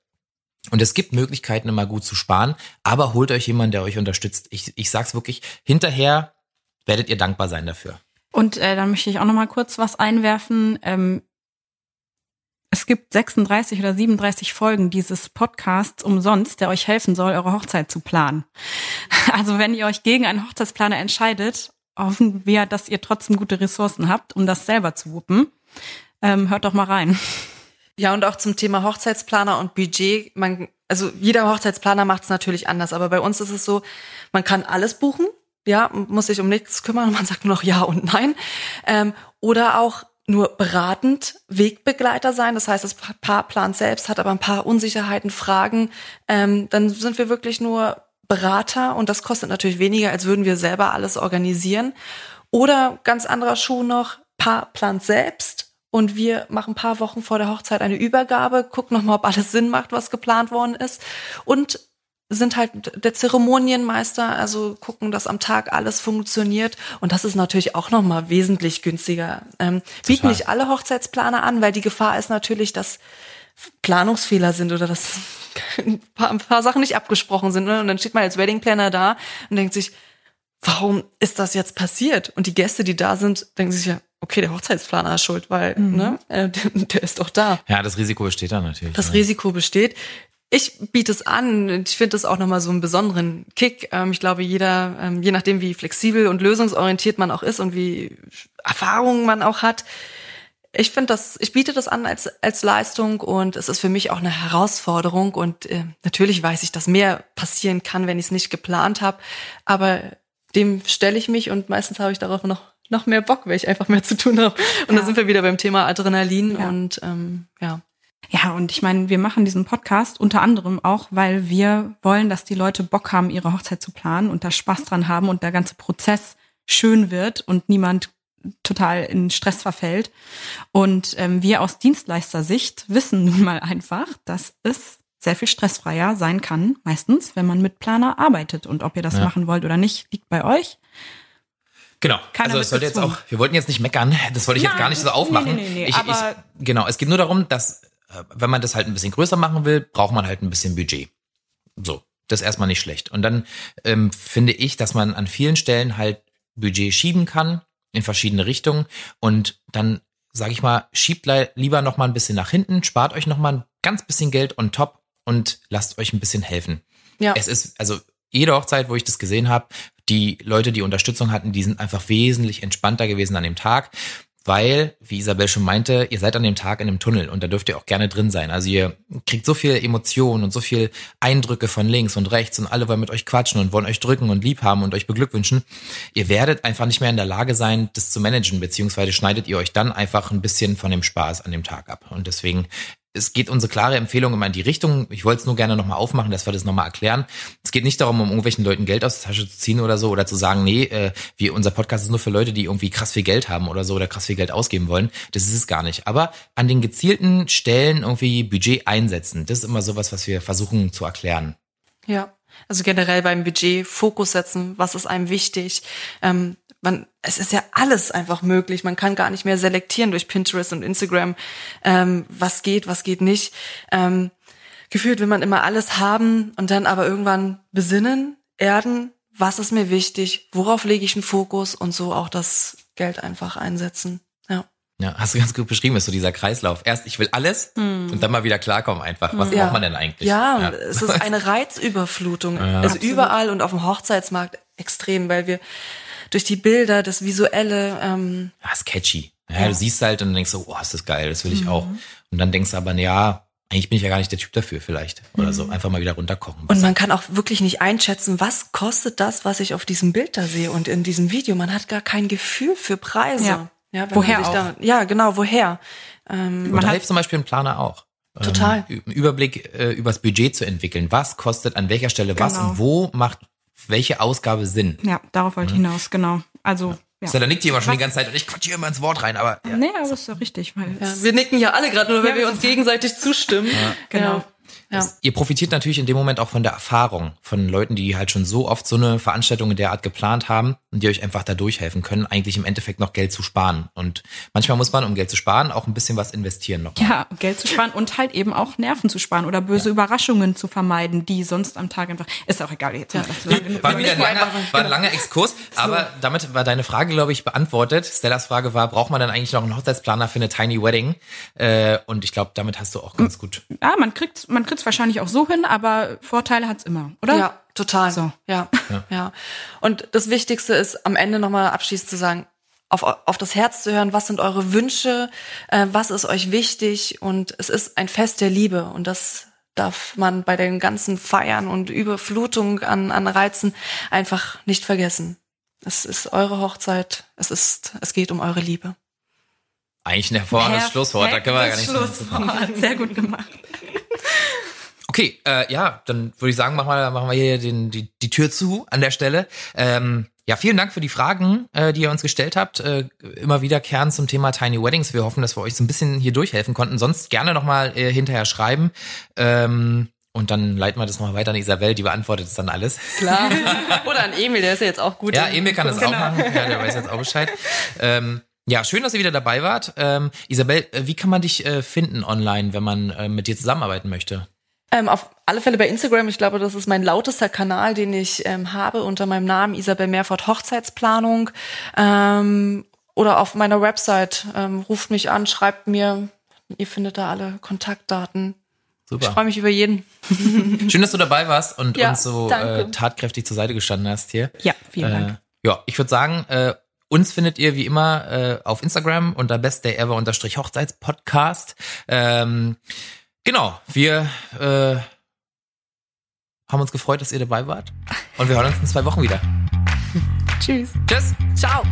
und es gibt Möglichkeiten, immer gut zu sparen, aber holt euch jemanden, der euch unterstützt. Ich, ich sag's wirklich, hinterher werdet ihr dankbar sein dafür. Und äh, dann möchte ich auch noch mal kurz was einwerfen. Ähm, es gibt 36 oder 37 Folgen dieses Podcasts umsonst, der euch helfen soll, eure Hochzeit zu planen. <laughs> Also wenn ihr euch gegen einen Hochzeitsplaner entscheidet, hoffen wir, dass ihr trotzdem gute Ressourcen habt, um das selber zu wuppen. Ähm, hört doch mal rein. Ja, und auch zum Thema Hochzeitsplaner und Budget. Man, also jeder Hochzeitsplaner macht es natürlich anders, aber bei uns ist es so, man kann alles buchen, ja, muss sich um nichts kümmern, man sagt nur noch Ja und Nein. Ähm, oder auch nur beratend Wegbegleiter sein. Das heißt, das Paar plant selbst, hat aber ein paar Unsicherheiten, Fragen. Ähm, dann sind wir wirklich nur Berater und das kostet natürlich weniger, als würden wir selber alles organisieren. Oder ganz anderer Schuh noch, Paar plant selbst und wir machen ein paar Wochen vor der Hochzeit eine Übergabe, gucken nochmal, ob alles Sinn macht, was geplant worden ist und sind halt der Zeremonienmeister, also gucken, dass am Tag alles funktioniert und das ist natürlich auch nochmal wesentlich günstiger. Ähm, bieten nicht alle Hochzeitsplaner an, weil die Gefahr ist natürlich, dass Planungsfehler sind oder dass ein <laughs> paar, ein paar Sachen nicht abgesprochen sind. Ne? Und dann steht man als Weddingplaner da und denkt sich, warum ist das jetzt passiert? Und die Gäste, die da sind, denken sich ja, okay, der Hochzeitsplaner ist schuld, weil mhm. ne, äh, <laughs> der, der, ist doch da. Ja, das Risiko besteht da natürlich. Das ja. Risiko besteht. Ich biete es an. Ich finde das auch nochmal so einen besonderen Kick. Ähm, ich glaube, jeder, ähm, je nachdem, wie flexibel und lösungsorientiert man auch ist und wie Erfahrungen man auch hat, ich finde das, ich biete das an als, als Leistung und es ist für mich auch eine Herausforderung und äh, natürlich weiß ich, dass mehr passieren kann, wenn ich es nicht geplant habe, aber dem stelle ich mich und meistens habe ich darauf noch noch mehr Bock, weil ich einfach mehr zu tun habe. Und ja. da sind wir wieder beim Thema Adrenalin ja. und ähm, ja. Ja, und ich meine, wir machen diesen Podcast unter anderem auch, weil wir wollen, dass die Leute Bock haben, ihre Hochzeit zu planen und da Spaß dran haben und der ganze Prozess schön wird und niemand total in Stress verfällt. Und ähm, wir aus Dienstleistersicht wissen nun mal einfach, dass es sehr viel stressfreier sein kann, meistens, wenn man mit Planer arbeitet. Und ob ihr das Ja. machen wollt oder nicht, liegt bei euch. Genau. Keiner also es sollte jetzt auch, wir wollten jetzt nicht meckern, das wollte ich jetzt Nein, gar nicht so aufmachen. nee, nee, nee, ich, aber- ich, genau, es geht nur darum, dass wenn man das halt ein bisschen größer machen will, braucht man halt ein bisschen Budget. So, das ist erstmal nicht schlecht. Und dann ähm, finde ich, dass man an vielen Stellen halt Budget schieben kann in verschiedene Richtungen und dann sage ich mal, schiebt lieber noch mal ein bisschen nach hinten, spart euch noch mal ein ganz bisschen Geld on top und lasst euch ein bisschen helfen. Ja. Es ist, also jede Hochzeit, wo ich das gesehen habe, die Leute, die Unterstützung hatten, die sind einfach wesentlich entspannter gewesen an dem Tag, weil, wie Isabel schon meinte, ihr seid an dem Tag in einem Tunnel und da dürft ihr auch gerne drin sein. Also ihr kriegt so viel Emotionen und so viel Eindrücke von links und rechts und alle wollen mit euch quatschen und wollen euch drücken und lieb haben und euch beglückwünschen. Ihr werdet einfach nicht mehr in der Lage sein, das zu managen, beziehungsweise schneidet ihr euch dann einfach ein bisschen von dem Spaß an dem Tag ab. Und deswegen es geht unsere klare Empfehlung immer in die Richtung. Ich wollte es nur gerne nochmal aufmachen, dass wir das nochmal erklären. Es geht nicht darum, um irgendwelchen Leuten Geld aus der Tasche zu ziehen oder so oder zu sagen, nee, äh, wir, unser Podcast ist nur für Leute, die irgendwie krass viel Geld haben oder so oder krass viel Geld ausgeben wollen. Das ist es gar nicht. Aber an den gezielten Stellen irgendwie Budget einsetzen, das ist immer sowas, was wir versuchen zu erklären. Ja, also generell beim Budget Fokus setzen, was ist einem wichtig. Ähm, man, es ist ja alles einfach möglich. Man kann gar nicht mehr selektieren durch Pinterest und Instagram, ähm, was geht, was geht nicht. Ähm, gefühlt will man immer alles haben und dann aber irgendwann besinnen, erden, was ist mir wichtig, worauf lege ich einen Fokus und so auch das Geld einfach einsetzen. Ja. Ja, hast du ganz gut beschrieben, ist so dieser Kreislauf. Erst ich will alles und dann mal wieder klarkommen einfach. Was braucht man denn eigentlich? Ja, es ist eine Reizüberflutung. <laughs> Ja. Also überall und auf dem Hochzeitsmarkt extrem, weil wir durch die Bilder, das Visuelle, ähm, ja, ist catchy. Ja, Du siehst halt und dann denkst du, oh, ist das geil, das will ich auch. Und dann denkst du aber, na ja, eigentlich bin ich ja gar nicht der Typ dafür vielleicht. Oder so, einfach mal wieder runterkochen. und man kann auch wirklich nicht einschätzen, was kostet das, was ich auf diesem Bild da sehe und in diesem Video. Man hat gar kein Gefühl für Preise. Ja. wenn Woher man auch? Da, ja, genau, woher? Ähm, hat- hilft zum Beispiel ein Planer auch. Ähm, Total. einen Überblick äh, übers Budget zu entwickeln. Was kostet an welcher Stelle was Genau. und wo macht welche Ausgabe Sinn? Ja, darauf wollte ich hinaus, genau. Also, ja. Ja. Da nickt immer schon die ganze Zeit und ich quatsch hier immer ins Wort rein, aber ja. Nee, aber ist ja richtig, weil ja, wir nicken ja alle gerade nur, weil Ja. wir uns gegenseitig zustimmen. Genau. Ja. Ihr profitiert natürlich in dem Moment auch von der Erfahrung von Leuten, die halt schon so oft so eine Veranstaltung in der Art geplant haben und die euch einfach da durchhelfen können, eigentlich im Endeffekt noch Geld zu sparen. Und manchmal muss man, um Geld zu sparen, auch ein bisschen was investieren noch. Ja, Geld zu sparen und halt eben auch Nerven zu sparen oder böse Überraschungen zu vermeiden, die sonst am Tag einfach. Ist auch egal, jetzt genug War wieder ein langer, war ein langer Exkurs, <laughs> aber damit war deine Frage, glaube ich, beantwortet. Stellas Frage war, braucht man dann eigentlich noch einen Hochzeitsplaner für eine Tiny Wedding? Äh, und ich glaube, damit hast du auch ganz gut. Ja, man kriegt's, man kriegt's wahrscheinlich auch so hin, aber Vorteile hat's immer, oder? Ja, total. So. Ja, ja. Und das Wichtigste ist am Ende nochmal abschließend zu sagen, auf, auf das Herz zu hören, was sind eure Wünsche, äh, was ist euch wichtig und es ist ein Fest der Liebe und das darf man bei den ganzen Feiern und Überflutung an, an Reizen einfach nicht vergessen. Es ist eure Hochzeit, es ist, es geht um eure Liebe. Eigentlich ein hervorragendes Schlusswort, da können wir gar nicht. Schlusswort. Sehr gut gemacht. Okay, äh, ja, dann würde ich sagen, machen wir, machen wir hier den, die, die Tür zu an der Stelle. Ähm, ja, vielen Dank für die Fragen, äh, die ihr uns gestellt habt. Äh, immer wieder Kern zum Thema Tiny Weddings. Wir hoffen, dass wir euch so ein bisschen hier durchhelfen konnten. Sonst gerne nochmal äh, hinterher schreiben. Ähm, und dann leiten wir das noch weiter an Isabel, die beantwortet es dann alles. Klar. <laughs> Oder an Emil, der ist ja jetzt auch gut. Ja, Emil kann das auch machen. Ja, der weiß jetzt auch Bescheid. Ähm, ja, schön, dass ihr wieder dabei wart. Ähm, Isabel, äh, wie kann man dich äh, finden online, wenn man äh, mit dir zusammenarbeiten möchte? Ähm, auf alle Fälle bei Instagram. Ich glaube, das ist mein lautester Kanal, den ich ähm, habe unter meinem Namen Isabel Mehrfort Hochzeitsplanung. Ähm, oder auf meiner Website. Ähm, ruft mich an, schreibt mir. Ihr findet da alle Kontaktdaten. Ich Super. freue mich über jeden. <laughs> Schön, dass du dabei warst und Ja, uns so äh, tatkräftig zur Seite gestanden hast hier. Ja, vielen Dank. Äh, ja, ich würde sagen, äh, uns findet ihr wie immer äh, auf Instagram unter bestdayever unterstrich Hochzeitspodcast. Ähm, genau, wir äh, haben uns gefreut, dass ihr dabei wart. Und wir hören uns in zwei Wochen wieder. <laughs> Tschüss. Tschüss. Ciao.